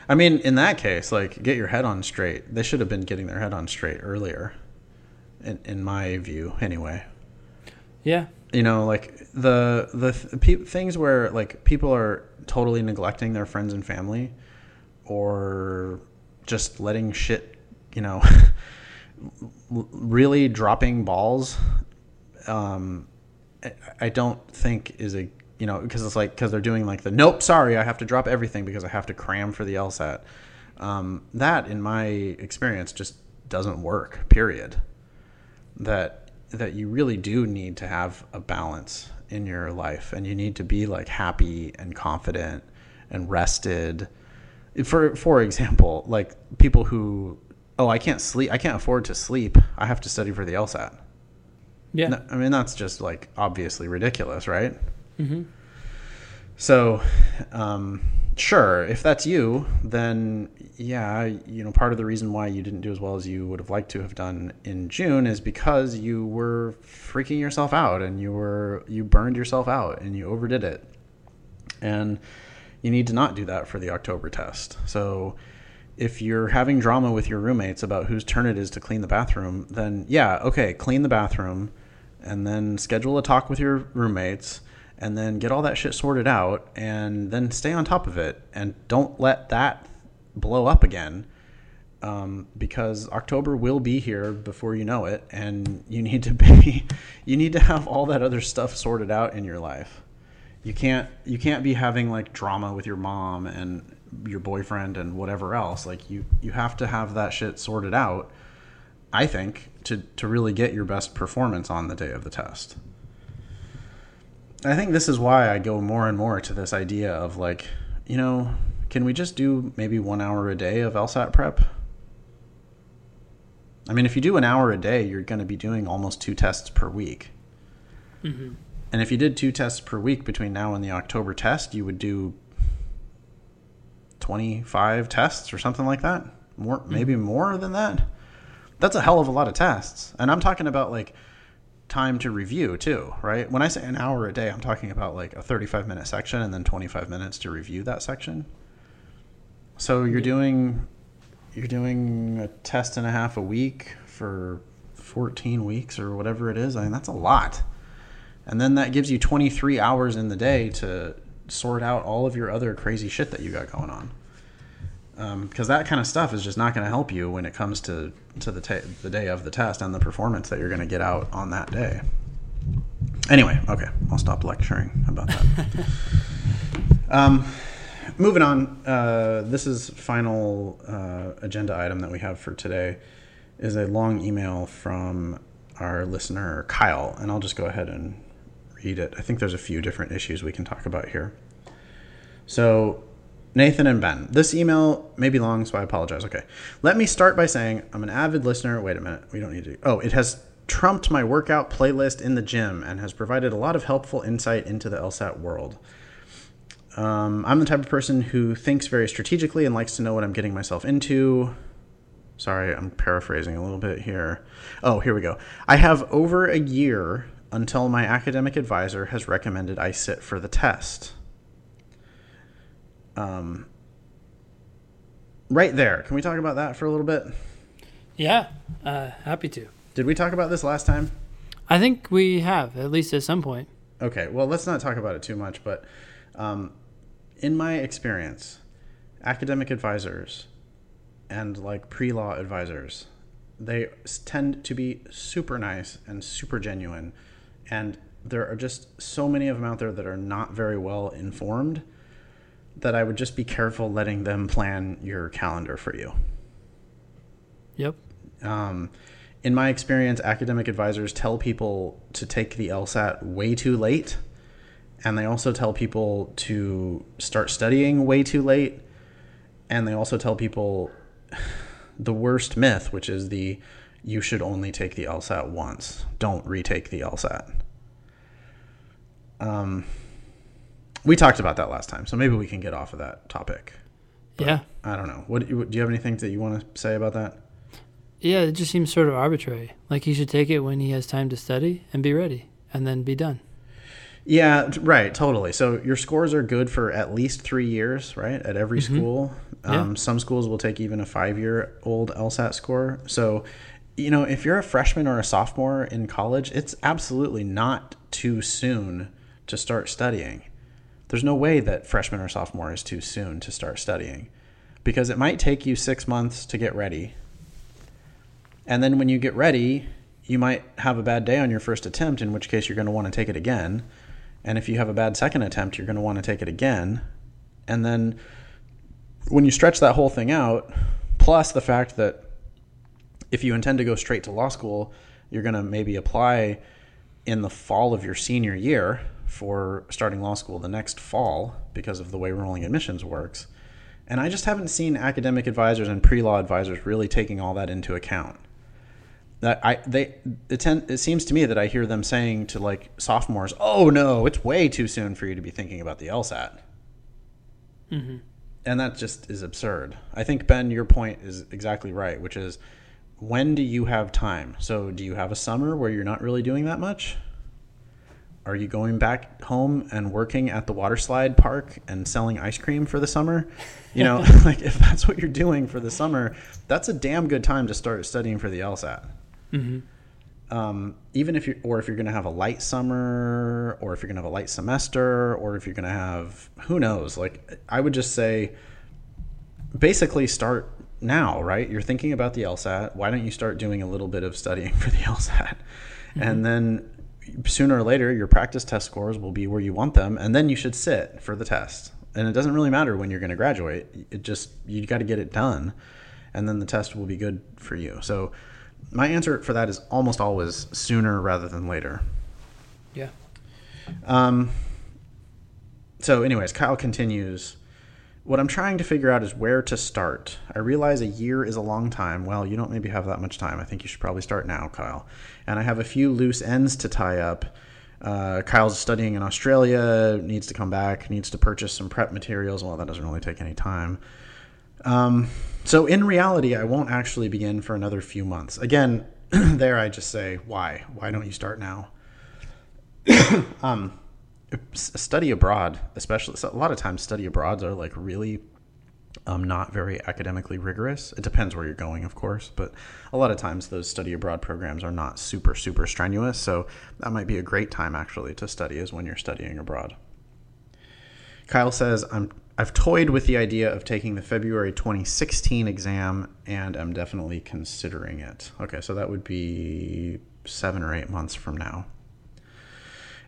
Speaker 1: I mean, in that case, like, get your head on straight. They should have been getting their head on straight earlier, in, in my view, anyway.
Speaker 2: Yeah.
Speaker 1: you know like the the th- pe- things where like people are totally neglecting their friends and family or just letting shit you know [laughs] really dropping balls um I- i don't think is a you know because it's like because they're doing like the nope sorry i have to drop everything because i have to cram for the lsat um, that in my experience just doesn't work period. That that you really do need to have a balance in your life and you need to be like happy and confident and rested. For for example like people who oh i can't sleep i can't afford to sleep i have to study for the lsat
Speaker 2: Yeah.
Speaker 1: No, i mean that's just like obviously ridiculous right
Speaker 2: hmm
Speaker 1: so, um, sure, if that's you, then yeah, you know, part of the reason why you didn't do as well as you would have liked to have done in June is because you were freaking yourself out and you were you burned yourself out and you overdid it. And you need to not do that for the October test. So, if you're having drama with your roommates about whose turn it is to clean the bathroom, then yeah, okay, clean the bathroom and then schedule a talk with your roommates and then get all that shit sorted out and then stay on top of it and don't let that blow up again um, because October will be here before you know it and you need to be [laughs] you need to have all that other stuff sorted out in your life. You can't you can't be having like drama with your mom and your boyfriend and whatever else. Like you you have to have that shit sorted out i think to to really get your best performance on the day of the test i think this is why i go more and more to this idea of like you know can we just do maybe one hour a day of lsat prep i mean if you do an hour a day you're going to be doing almost two tests per week
Speaker 2: hmm
Speaker 1: and if you did two tests per week between now and the October test, you would do 25 tests or something like that. More, maybe more than that. That's a hell of a lot of tests. And I'm talking about like time to review too, right? When I say an hour a day, I'm talking about like a 35 minute section and then 25 minutes to review that section. So you're doing you're doing a test and a half a week for 14 weeks or whatever it is. I mean, that's a lot. And then that gives you 23 hours in the day to sort out all of your other crazy shit that you got going on. Because that kind of stuff is just not going to help you when it comes to to the ta- the day of the test and the performance that you're going to get out on that day. Anyway, okay, I'll stop lecturing about that. [laughs] um, moving on. Uh, this is final uh, agenda item that we have for today. Is a long email from our listener Kyle, and I'll just go ahead and read it. I think there's a few different issues we can talk about here. So, Nathan and Ben. This email may be long, so I apologize. Okay. Let me start by saying I'm an avid listener. Wait a minute. We don't need to. Oh, it has trumped my workout playlist in the gym and has provided a lot of helpful insight into the LSAT world. Um, I'm the type of person who thinks very strategically and likes to know what I'm getting myself into. Sorry, I'm paraphrasing a little bit here. Oh, here we go. I have over a year until my academic advisor has recommended I sit for the test. Um, right there. Can we talk about that for a little bit?
Speaker 2: Yeah, uh, happy to.
Speaker 1: Did we talk about this last time?
Speaker 2: I think we have, at least at some point.
Speaker 1: Okay, well, let's not talk about it too much, but um, in my experience, academic advisors and like pre law advisors, they tend to be super nice and super genuine. And there are just so many of them out there that are not very well informed that I would just be careful letting them plan your calendar for you.
Speaker 2: Yep.
Speaker 1: Um, in my experience, academic advisors tell people to take the LSAT way too late, and they also tell people to start studying way too late, and they also tell people [sighs] the worst myth, which is the you should only take the LSAT once. Don't retake the LSAT. Um, we talked about that last time, so maybe we can get off of that topic.
Speaker 2: But yeah.
Speaker 1: I don't know. What do you have anything that you want to say about that?
Speaker 2: Yeah, it just seems sort of arbitrary. Like he should take it when he has time to study and be ready, and then be done.
Speaker 1: Yeah, right, totally. So your scores are good for at least three years, right? At every mm-hmm. school. Um, yeah. Some schools will take even a five year old LSAT score. So, you know, if you're a freshman or a sophomore in college, it's absolutely not too soon to start studying. There's no way that freshman or sophomore is too soon to start studying because it might take you six months to get ready. And then when you get ready, you might have a bad day on your first attempt, in which case you're going to want to take it again. And if you have a bad second attempt, you're going to want to take it again. And then when you stretch that whole thing out, plus the fact that if you intend to go straight to law school, you're going to maybe apply in the fall of your senior year for starting law school the next fall because of the way rolling admissions works. And I just haven't seen academic advisors and pre-law advisors really taking all that into account that I they it, tend, it seems to me that I hear them saying to like sophomores, "Oh no, it's way too soon for you to be thinking about the LSAT," mm-hmm. and that just is absurd. I think Ben, your point is exactly right, which is when do you have time? So, do you have a summer where you're not really doing that much? Are you going back home and working at the water slide park and selling ice cream for the summer? You know, [laughs] like if that's what you're doing for the summer, that's a damn good time to start studying for the LSAT. Mm-hmm. Um, even if you're, or if you're going to have a light summer, or if you're going to have a light semester, or if you're going to have who knows, like I would just say, basically start now, right? You're thinking about the LSAT. Why don't you start doing a little bit of studying [laughs] for the LSAT, mm-hmm. and then sooner or later your practice test scores will be where you want them, and then you should sit for the test. And it doesn't really matter when you're going to graduate. It just you got to get it done, and then the test will be good for you. So my answer for that is almost always sooner rather than later.
Speaker 2: Yeah.
Speaker 1: Um, so, anyways, Kyle continues. What I'm trying to figure out is where to start. I realize a year is a long time. Well, you don't maybe have that much time. I think you should probably start now, Kyle. And I have a few loose ends to tie up. Uh, Kyle's studying in Australia, needs to come back, needs to purchase some prep materials. Well, that doesn't really take any time. Um, so in reality, I won't actually begin for another few months. Again, [clears throat] there I just say, why? Why don't you start now? [coughs] um, study abroad, especially a lot of times study abroads are like really um, not very academically rigorous. It depends where you're going, of course, but a lot of times those study abroad programs are not super, super strenuous. So that might be a great time actually to study is when you're studying abroad. Kyle says, I'm I've toyed with the idea of taking the February 2016 exam and I'm definitely considering it. Okay, so that would be seven or eight months from now.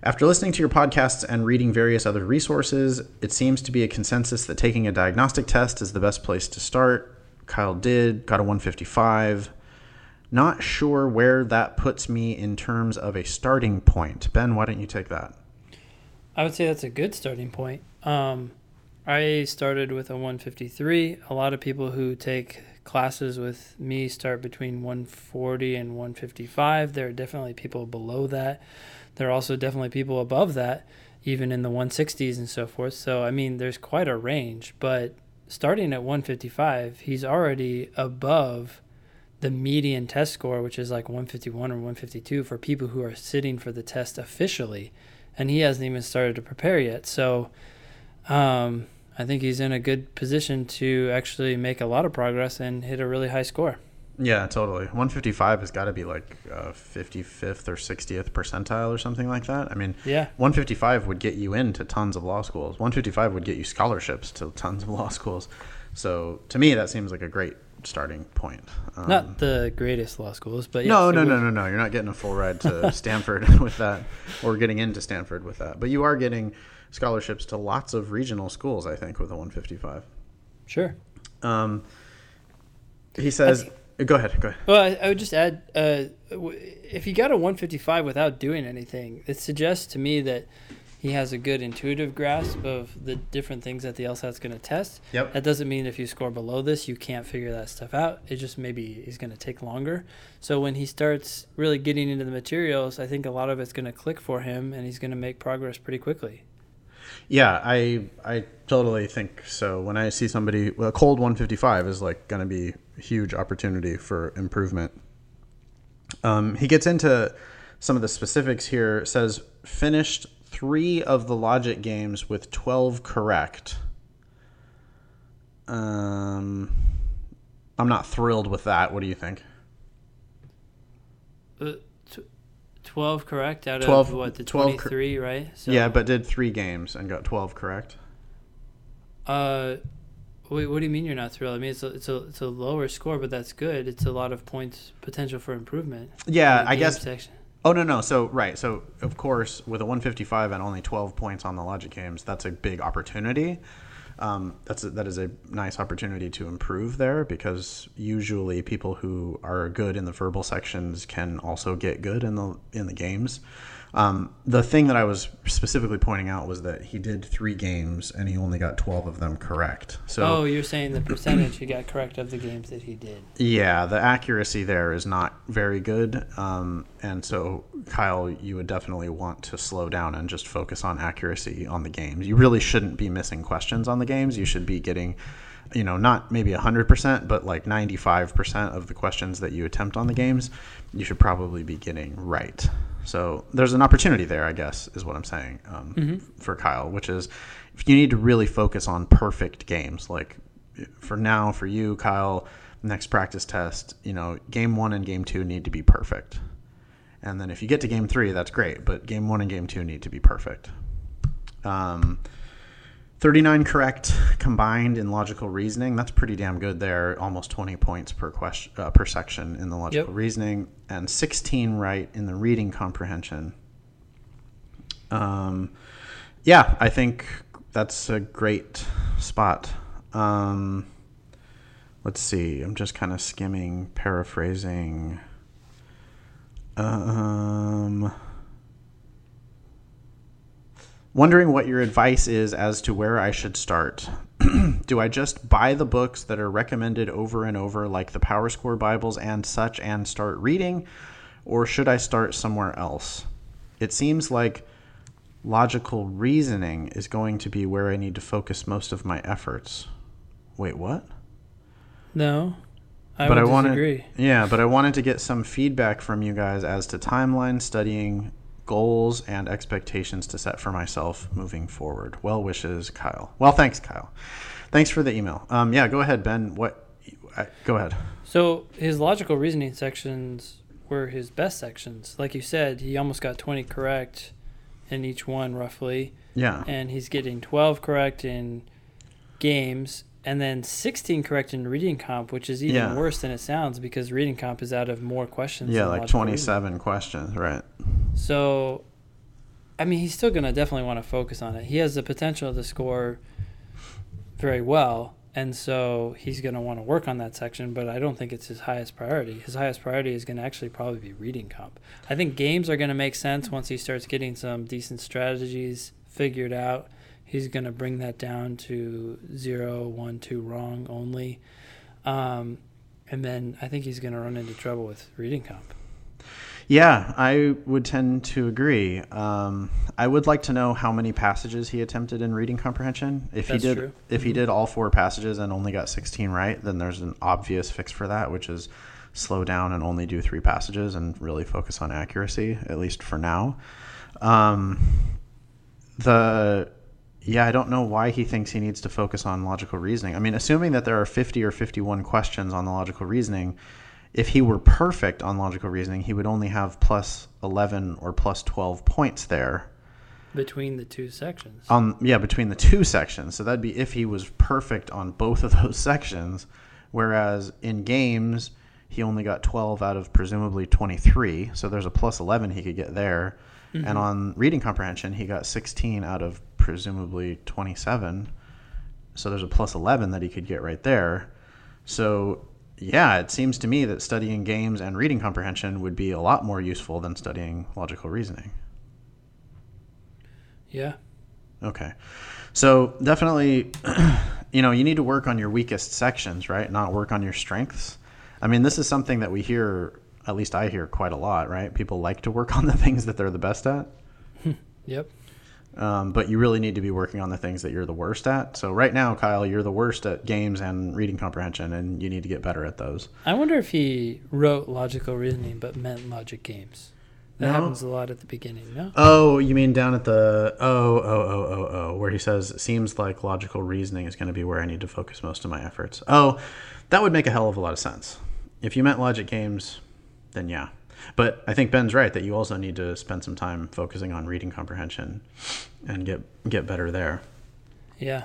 Speaker 1: After listening to your podcasts and reading various other resources, it seems to be a consensus that taking a diagnostic test is the best place to start. Kyle did, got a 155. Not sure where that puts me in terms of a starting point. Ben, why don't you take that?
Speaker 2: I would say that's a good starting point. Um, I started with a 153. A lot of people who take classes with me start between 140 and 155. There are definitely people below that. There are also definitely people above that, even in the 160s and so forth. So, I mean, there's quite a range, but starting at 155, he's already above the median test score, which is like 151 or 152 for people who are sitting for the test officially. And he hasn't even started to prepare yet. So, um, I think he's in a good position to actually make a lot of progress and hit a really high score.
Speaker 1: Yeah, totally. 155 has got to be like uh, 55th or 60th percentile or something like that. I mean,
Speaker 2: Yeah.
Speaker 1: 155 would get you into tons of law schools. 155 would get you scholarships to tons of law schools. So to me, that seems like a great starting point. Um,
Speaker 2: Not the greatest law schools, but
Speaker 1: no,
Speaker 2: yes,
Speaker 1: no,
Speaker 2: it
Speaker 1: no, no, no. You're not getting a full ride to [laughs] Stanford [laughs] with that, or getting into Stanford with that. But you are getting scholarships to lots of regional schools. I think with a 155.
Speaker 2: Sure.
Speaker 1: Um, he says, "Go ahead, go ahead."
Speaker 2: Well, I, I would just add, uh, if he got a 155 without doing anything, it suggests to me that he has a good intuitive grasp of the different things that the LSAT's going to test.
Speaker 1: Yep.
Speaker 2: That doesn't mean if you score below this, you can't figure that stuff out. It just maybe is going to take longer. So when he starts really getting into the materials, I think a lot of it's going to click for him, and he's going to make progress pretty quickly.
Speaker 1: Yeah, I I totally think so. When I see somebody, a cold 155 is like going to be a huge opportunity for improvement. Um, he gets into some of the specifics here. It says finished three of the logic games with 12 correct. Um, I'm not thrilled with that. What do you think?
Speaker 2: Uh, 12 correct out
Speaker 1: 12
Speaker 2: of what, the
Speaker 1: 12 cor-
Speaker 2: 23, right? So,
Speaker 1: yeah, but did three games and got 12 correct.
Speaker 2: Uh, wait, what do you mean you're not thrilled? I mean, it's a, it's a it's a lower score, but that's good. It's a lot of points potential for improvement.
Speaker 1: Yeah, I guess
Speaker 2: Section.
Speaker 1: Oh no no so right so of course with a 155 and only 12 points on the logic games that's a big opportunity. Um, that's a, that is a nice opportunity to improve there because usually people who are good in the verbal sections can also get good in the in the games. Um, the thing that I was specifically pointing out was that he did three games and he only got 12 of them correct. So
Speaker 2: oh, you're saying the percentage he got correct of the games that he did.
Speaker 1: yeah, the accuracy there is not very good. Um, and so, Kyle, you would definitely want to slow down and just focus on accuracy on the games. You really shouldn't be missing questions on the games. You should be getting, you know, not maybe 100%, but like 95% of the questions that you attempt on the games, you should probably be getting right. So, there's an opportunity there, I guess, is what I'm saying um, for Kyle, which is if you need to really focus on perfect games, like for now, for you, Kyle, next practice test, you know, game one and game two need to be perfect. And then if you get to game three, that's great, but game one and game two need to be perfect. Um, 39 correct combined in logical reasoning. That's pretty damn good there. Almost 20 points per question uh, per section in the logical
Speaker 2: Yep.
Speaker 1: reasoning, and 16 right in the reading comprehension. Um, yeah, I think that's a great spot. Um, let's see. I'm just kind of skimming, paraphrasing. Um, wondering what your advice is as to where I should start. [clears throat] Do I just buy the books that are recommended over and over, like the PowerScore Bibles and such, and start reading? Or should I start somewhere else? It seems like logical reasoning is going to be where I need to focus most of my efforts. Wait, what?
Speaker 2: No, I
Speaker 1: but
Speaker 2: would
Speaker 1: I wanted, yeah, but I wanted to get some feedback from you guys as to timeline, studying, goals, and expectations to set for myself moving forward. Well wishes, Kyle. Well, thanks, Kyle. Thanks for the email. Um, yeah, go ahead, Ben. What? Go ahead.
Speaker 2: So his logical reasoning sections were his best sections. Like you said, he almost got 20 correct in each one, roughly.
Speaker 1: Yeah.
Speaker 2: and he's getting 12 correct in games and then 16 correct in reading comp which is even
Speaker 1: Yeah.
Speaker 2: worse than it sounds because reading comp is out of more questions
Speaker 1: Yeah,
Speaker 2: than
Speaker 1: like
Speaker 2: logical reasoning.
Speaker 1: 27 questions, right?
Speaker 2: So i mean he's still going to definitely want to focus on it he has the potential to score very well and so he's going to want to work on that section but i don't think it's his highest priority his highest priority is going to actually probably be reading comp i think games are going to make sense once he starts getting some decent strategies figured out He's going to bring that down to zero, one, two wrong only. Um, and then I think he's going to run into trouble with reading comp.
Speaker 1: Yeah, I would tend to agree. Um, I would like to know how many passages he attempted in reading comprehension. If
Speaker 2: That's
Speaker 1: he did,
Speaker 2: true.
Speaker 1: if he
Speaker 2: Mhm.
Speaker 1: did all four passages and only got sixteen right, then there's an obvious fix for that, which is slow down and only do three passages and really focus on accuracy, at least for now. Um, the yeah, I don't know why he thinks he needs to focus on logical reasoning. I mean, assuming that there are 50 or 51 questions on the logical reasoning, if he were perfect on logical reasoning, he would only have plus 11 or plus 12 points there.
Speaker 2: Between the two sections.
Speaker 1: Um, yeah, between the two sections. So that'd be if he was perfect on both of [laughs] those sections. Whereas in games, he only got 12 out of presumably 23. So there's a plus 11 he could get there. And on reading comprehension, he got 16 out of presumably 27. So there's a plus 11 that he could get right there. So yeah, it seems to me that studying games and reading comprehension would be a lot more useful than studying logical reasoning.
Speaker 2: yeah.
Speaker 1: Okay. So definitely, [clears throat] you know, you need to work on your weakest sections, right? Not work on your strengths. I mean, this is something that we hear, at least I hear quite a lot, right? People like to work [laughs] on the things that they're the best at. [laughs]
Speaker 2: Yep.
Speaker 1: Um, but you really need to be working on the things that you're the worst at. So right now, Kyle, you're the worst at games and reading comprehension, and you need to get better at those.
Speaker 2: I wonder if he wrote logical reasoning but meant logic games. That
Speaker 1: No.
Speaker 2: happens a lot at the beginning, no?
Speaker 1: Oh, you mean down at the oh oh oh oh oh, where he says it seems like logical reasoning is going to be where I need to focus most of my efforts. Oh, that would make a hell of a lot of sense. If you meant logic games, then yeah. But I think Ben's right that you also need to spend some time focusing on reading comprehension and get get better there.
Speaker 2: Yeah.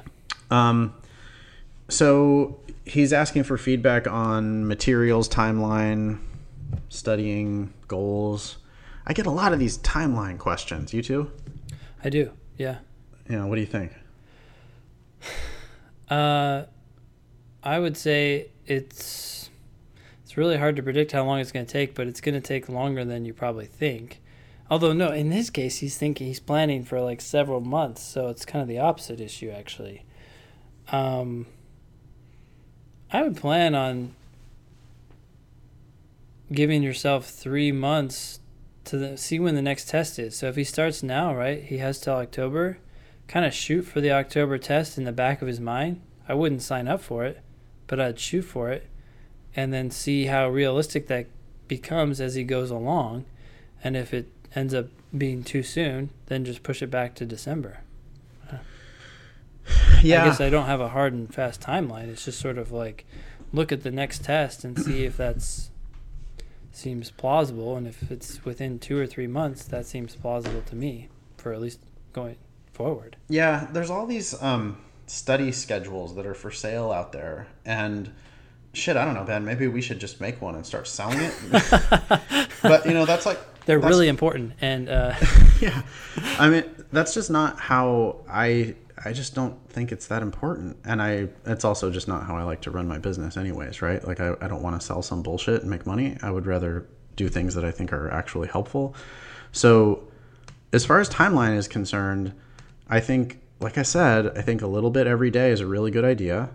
Speaker 1: Um, so he's asking for feedback on materials, timeline, studying goals. I get a lot of these timeline questions. You too?
Speaker 2: I do. Yeah.
Speaker 1: Yeah. What do you think? [sighs]
Speaker 2: Uh, I would say it's it's really hard to predict how long it's going to take, but it's going to take longer than you probably think. Although no, in his case, he's thinking he's planning for like several months, so it's kind of the opposite issue actually. Um, I would plan on giving yourself three months to the, see when the next test is. So if he starts now, right, he has till October. Kind of shoot for the October test in the back of his mind. I wouldn't sign up for it, but I'd shoot for it, and then see how realistic that becomes as he goes along. And if it ends up being too soon, then just push it back to December. [sighs]
Speaker 1: Yeah.
Speaker 2: I guess I don't have a hard and fast timeline. It's just sort of like look at the next test and see if that's seems plausible and if it's within 2 or 3 months that seems plausible to me for at least going forward.
Speaker 1: Yeah, there's all these um, study schedules that are for sale out there, and shit, I don't know, Ben. Maybe we should just make one and start selling it. [laughs] but you know, that's like
Speaker 2: They're
Speaker 1: that's-
Speaker 2: really important and uh [laughs]
Speaker 1: yeah. I mean, that's just not how I. I just don't think it's that important, and I. It's also just not how I like to run my business, anyways. Right? Like, I, I don't want to sell some bullshit and make money. I would rather do things that I think are actually helpful. So, as far as timeline is concerned, I think, like I said, I think a little bit every day is a really good idea.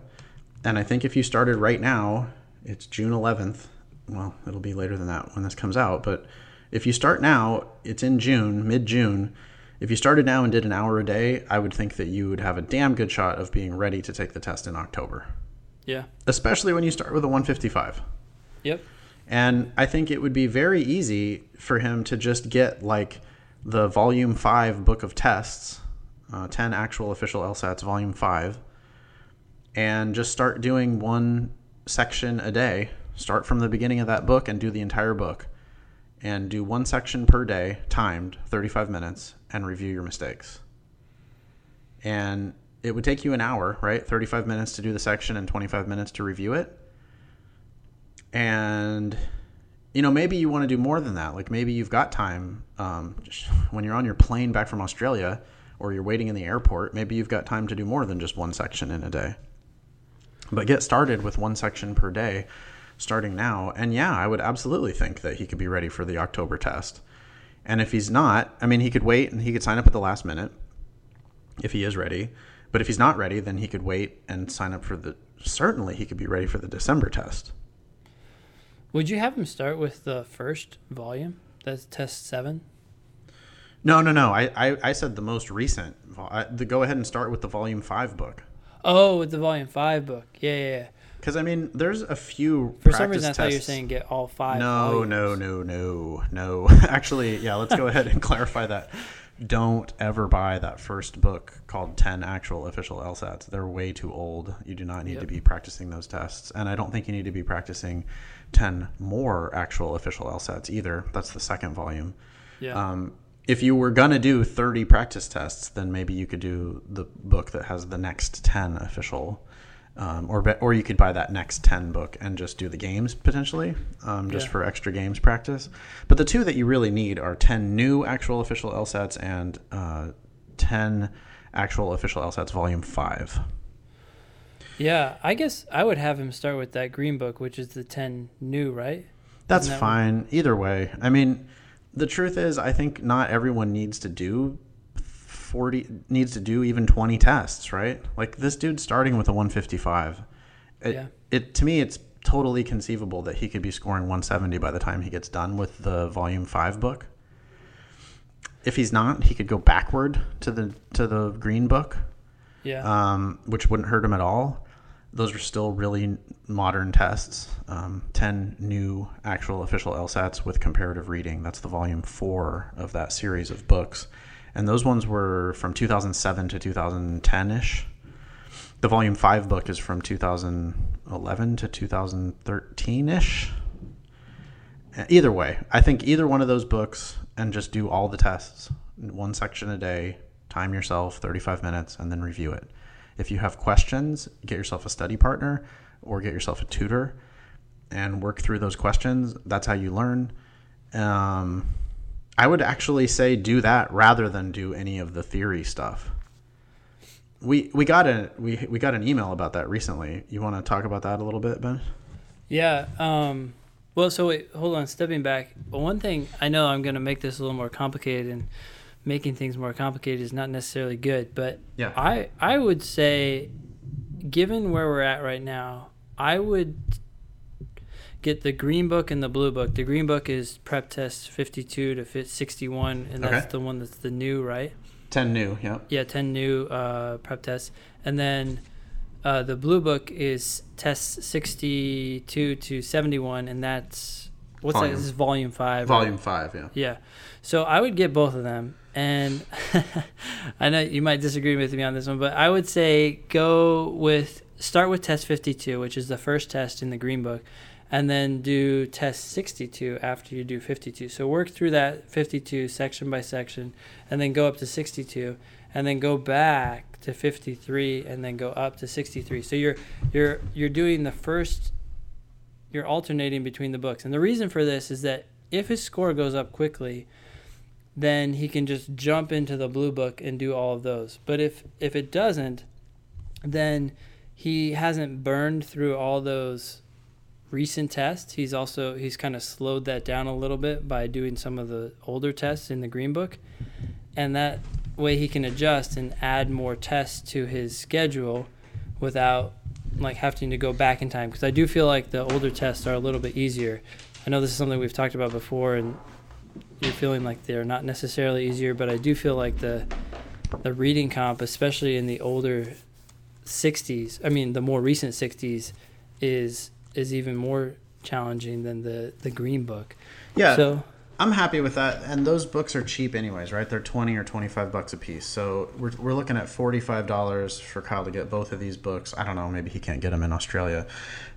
Speaker 1: And I think if you started right now, it's June 11th. Well, it'll be later than that when this comes out. But if you start now, it's in June, mid June. If you started now and did an hour a day, I would think that you would have a damn good shot of being ready to take the test in October,
Speaker 2: yeah.
Speaker 1: especially when you start with a 155.
Speaker 2: Yep.
Speaker 1: And I think it would be very easy for him to just get like the volume five book of tests, uh, 10 actual official LSATs, volume five, and just start doing one section a day. Start from the beginning of that book and do the entire book. And do one section per day, timed 35 minutes, and review your mistakes. And it would take you an hour, right? 35 minutes to do the section and 25 minutes to review it and you know maybe you want to do more than that like maybe you've got time um, when you're on your plane back from australia or you're waiting in the airport maybe you've got time to do more than just one section in a day but get started with one section per day starting now and yeah i would absolutely think that he could be ready for the october test and if he's not i mean he could wait and he could sign up at the last minute if he is ready. But if he's not ready, then he could wait and sign up for the. Certainly, he could be ready for the December test.
Speaker 2: Would you have him start with the first volume? That's test seven.
Speaker 1: No, no, no. I, I, I said the most recent. The, go ahead and start with the volume five book.
Speaker 2: Oh, with the volume five book. Yeah, yeah. yeah.
Speaker 1: Because I mean, there's a few.
Speaker 2: For some reason, I thought you were saying get all five.
Speaker 1: No,
Speaker 2: volumes.
Speaker 1: no, no, no, no. Actually, yeah. Let's go [laughs] ahead and clarify that. Don't ever buy that first book called 10 Actual Official LSATs. They're way too old. You do not need
Speaker 2: Yep.
Speaker 1: to be practicing those tests. And I don't think you need to be practicing 10 more actual official LSATs either. That's the second volume.
Speaker 2: Yeah.
Speaker 1: Um, if you were going to do 30 practice tests, then maybe you could do the book that has the next 10 official. Um, or, or you could buy that next 10 book and just do the games potentially, um, just
Speaker 2: Yeah.
Speaker 1: for extra games practice. But the two that you really need are 10 new actual official LSATs and uh, 10 actual official LSATs volume 5.
Speaker 2: yeah. I guess I would have him start with that green book, which is the ten new, right?
Speaker 1: That's
Speaker 2: that
Speaker 1: fine. Either way. I mean, the truth is, I think not everyone needs to do 40, needs to do even 20 tests, right? Like this dude starting with a 155. It,
Speaker 2: Yeah.
Speaker 1: it To me, it's totally conceivable that he could be scoring 170 by the time he gets done with the volume 5 book. If he's not, he could go backward to the to the green book
Speaker 2: Yeah.
Speaker 1: um, which wouldn't hurt him at all. Those are still really modern tests. Um, 10 new actual official LSATs with comparative reading. That's the volume four of that series of books. And those ones were from 2007 to 2010 ish. The volume five book is from 2011 to 2013 ish. Either way, I think either one of those books and just do all the tests, one section a day, time yourself 35 minutes, and then review it. If you have questions, get yourself a study partner or get yourself a tutor and work through those questions. That's how you learn. Um, I would actually say do that rather than do any of the theory stuff. We we got a we we got an email about that recently. You want to talk about that a little bit, Ben?
Speaker 2: Yeah. Um, well, so wait, hold on. Stepping back, one thing I know I'm going to make this a little more complicated, and making things more complicated is not necessarily good. But
Speaker 1: Yeah.
Speaker 2: I I would say, given where we're at right now, I would get the green book and the blue book. The green book is prep test 52 to fit 61, and that's
Speaker 1: Okay.
Speaker 2: the one that's the new, right?
Speaker 1: 10 new, yeah.
Speaker 2: Yeah, 10 new uh, prep tests. And then uh, the blue book is test 62 to 71, and that's what's
Speaker 1: Volume.
Speaker 2: that? This is volume five.
Speaker 1: Volume 5, yeah.
Speaker 2: Yeah. So I would get both of them. And [laughs] I know you might disagree with me on this one, but I would say go with start with test 52, which is the first test in the green book, and then do test 62 after you do 52. So work through that 52 section by section, and then go up to 62, and then go back to 53, and then go up to 63. So you're you're you're doing the first you're alternating between the books. And the reason for this is that if his score goes up quickly, then he can just jump into the blue book and do all of those. But if if it doesn't, then he hasn't burned through all those recent tests. He's also he's kind of slowed that down a little bit by doing some of the older tests in the green book. And that way he can adjust and add more tests to his schedule without like having to go back in time because I do feel like the older tests are a little bit easier. I know this is something we've talked about before and you're feeling like they're not necessarily easier, but I do feel like the the reading comp, especially in the older 60s, I mean the more recent 60s is is even more challenging than the the green book.
Speaker 1: Yeah.
Speaker 2: So
Speaker 1: I'm happy with that, and those books are cheap anyways, right? They're twenty or twenty five bucks a piece. So we're, we're looking at forty five dollars for Kyle to get both of these books. I don't know, maybe he can't get them in Australia,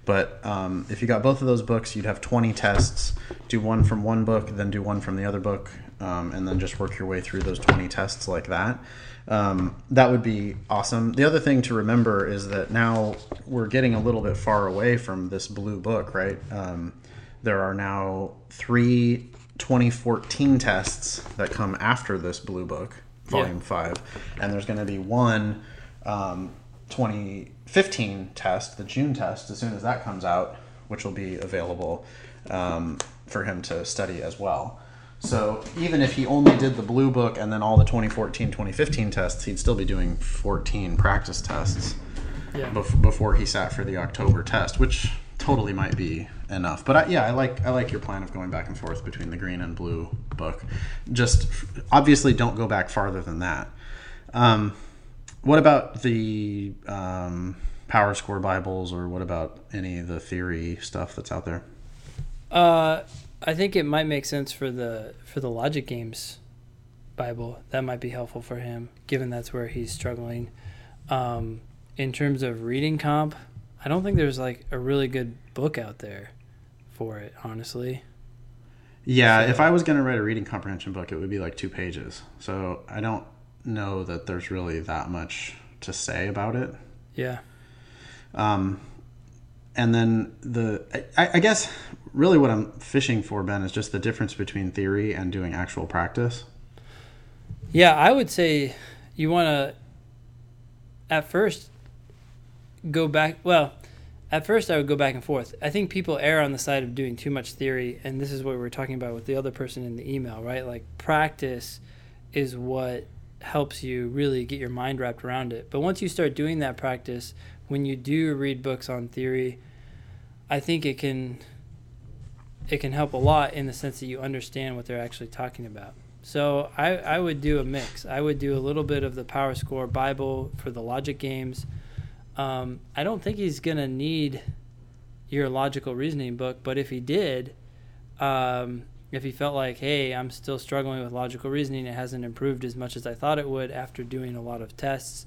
Speaker 1: but um, if you got both of those books, you'd have twenty tests. Do one from one book, then do one from the other book, um, and then just work your way through those twenty tests like that. Um, that would be awesome. The other thing to remember is that now we're getting a little bit far away from this blue book, right? Um, there are now three 2014 tests that come after this blue book, volume
Speaker 2: Yeah.
Speaker 1: five, and there's going to be one um, 2015 test, the June test, as soon as that comes out, which will be available um, for him to study as well. So even if he only did the blue book and then all the 2014, 2015 tests, he'd still be doing 14 practice tests
Speaker 2: Yeah.
Speaker 1: bef- before he sat for the October test, which totally might be enough. But I, yeah, I like I like your plan of going back and forth between the green and blue book. Just obviously don't go back farther than that. Um, what about the um, PowerScore Bibles, or what about any of the theory stuff that's out there?
Speaker 2: Uh, I think it might make sense for the for the logic games Bible. That might be helpful for him, given that's where he's struggling. Um, in terms of reading comp, I don't think there's like a really good book out there for it, honestly.
Speaker 1: Yeah, if I was going to write a reading comprehension book, it would be like two pages. So I don't know that there's really that much to say about it.
Speaker 2: Yeah.
Speaker 1: Um, and then the, I, I guess really what I'm fishing for, Ben, is just the difference between theory and doing actual practice.
Speaker 2: Yeah, I would say you want to at first go back. Well, at first I would go back and forth. I think people err on the side of doing too much theory, and this is what we were talking about with the other person in the email, right? Like practice is what helps you really get your mind wrapped around it. But once you start doing that practice, when you do read books on theory, I think it can it can help a lot in the sense that you understand what they're actually talking about. So I, I would do a mix. I would do a little bit of the PowerScore Bible for the logic games. Um, I don't think he's gonna need your logical reasoning book, but if he did, um, if he felt like, hey, I'm still struggling with logical reasoning, it hasn't improved as much as I thought it would after doing a lot of tests.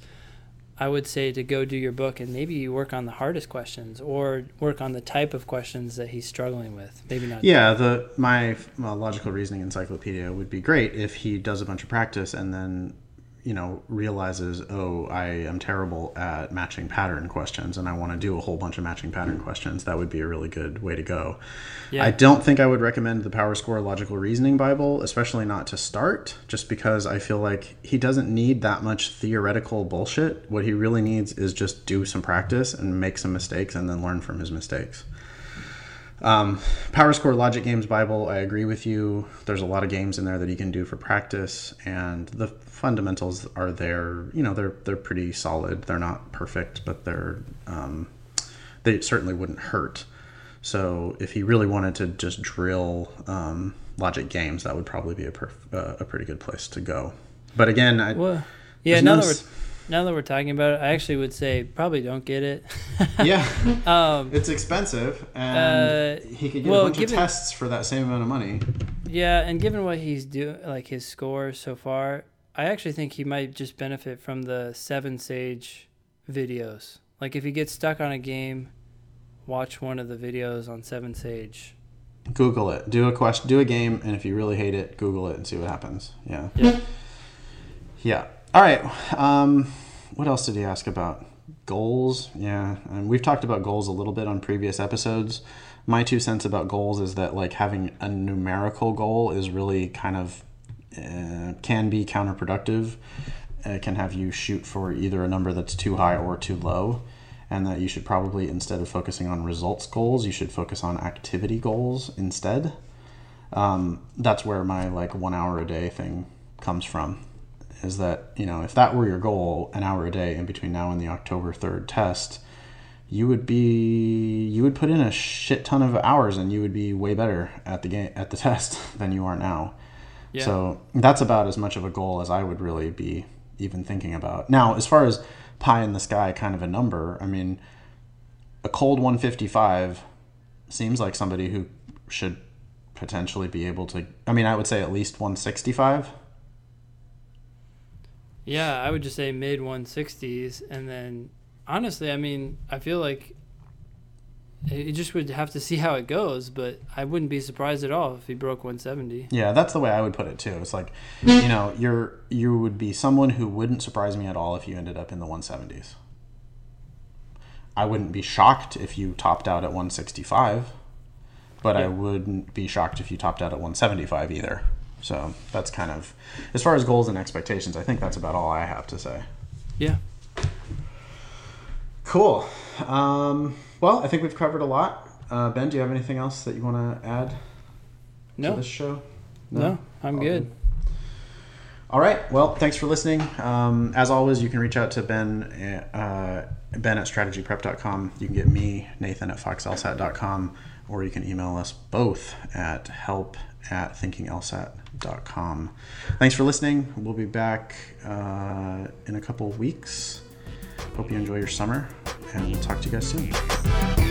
Speaker 2: I would say to go do your book and maybe you work on the hardest questions or work on the type of questions that he's struggling with. Maybe not.
Speaker 1: Yeah, the my logical reasoning encyclopedia would be great if he does a bunch of practice and then you know realizes oh i am terrible at matching pattern questions and i want to do a whole bunch of matching pattern questions that would be a really good way to go
Speaker 2: Yeah.
Speaker 1: i don't think i would recommend the PowerScore logical reasoning bible especially not to start just because i feel like he doesn't need that much theoretical bullshit what he really needs is just do some practice and make some mistakes and then learn from his mistakes um, PowerScore Logic Games Bible, I agree with you. There's a lot of games in there that you can do for practice, and the fundamentals are there. You know, they're they're pretty solid. They're not perfect, but they're um, they certainly wouldn't hurt. So if he really wanted to just drill um, logic games, that would probably be a perf- uh, a pretty good place to go. But again, I,
Speaker 2: Well, yeah. Now
Speaker 1: no
Speaker 2: that
Speaker 1: s-
Speaker 2: we're now that we're talking about it, I actually would say probably don't get it. [laughs]
Speaker 1: yeah,
Speaker 2: um,
Speaker 1: it's expensive, and
Speaker 2: Uh,
Speaker 1: he could get
Speaker 2: well,
Speaker 1: a bunch
Speaker 2: given-
Speaker 1: of tests for that same amount of money.
Speaker 2: yeah, and given what he's doing, like his score so far, I actually think he might just benefit from the 7Sage videos. Like if he gets stuck on a game, watch one of the videos on 7Sage.
Speaker 1: Google it. Do a question. Do a game, and if you really hate it, Google it and see what happens. Yeah.
Speaker 2: Yeah.
Speaker 1: Yeah. All right. Um, what else did he ask about? Goals. Yeah, and we've talked about goals a little bit on previous episodes. My two cents about goals is that like having a numerical goal is really kind of uh, can be counterproductive. It can have you shoot for either a number that's too high or too low, and that you should probably instead of focusing on results goals, you should focus on activity goals instead. Um, that's where my like one hour a day thing comes from is that you know if that were your goal an hour a day in between now and the october 3rd test you would be you would put in a shit ton of hours and you would be way better at the game at the [laughs] test than you are now
Speaker 2: Yeah.
Speaker 1: so that's about as much of a goal as i would really be even thinking about now as far as pie in the sky kind of a number i mean a cold 155 seems like somebody who should potentially be able to i mean i would say at least 165
Speaker 2: Yeah, I would just say mid 160s. And then, honestly, I mean, I feel like you just would have to see how it goes, but I wouldn't be surprised at all if he broke 170.
Speaker 1: Yeah, that's the way I would put it too. It's like, you know, you're you would be someone who wouldn't surprise me at all if you ended up in the 170s. I wouldn't be shocked if you topped out at 165, but I wouldn't be shocked if you topped out at 175 either. So that's kind of, as far as goals and expectations, I think that's about all I have to say.
Speaker 2: Yeah.
Speaker 1: Cool. Um, well, I think we've covered a lot. Uh, ben, do you have anything else that you want to add to
Speaker 2: No,
Speaker 1: this show?
Speaker 2: No, I'm
Speaker 1: All
Speaker 2: good.
Speaker 1: All right. Well, thanks for listening. Um, as always, you can reach out to Ben, uh, Ben at strategyprep.com. You can get me, Nathan at foxlsat.com, or you can email us both at help at thinkinglsat.com. Thanks for listening. We'll be back uh, in a couple weeks. Hope you enjoy your summer, and we'll talk to you guys soon.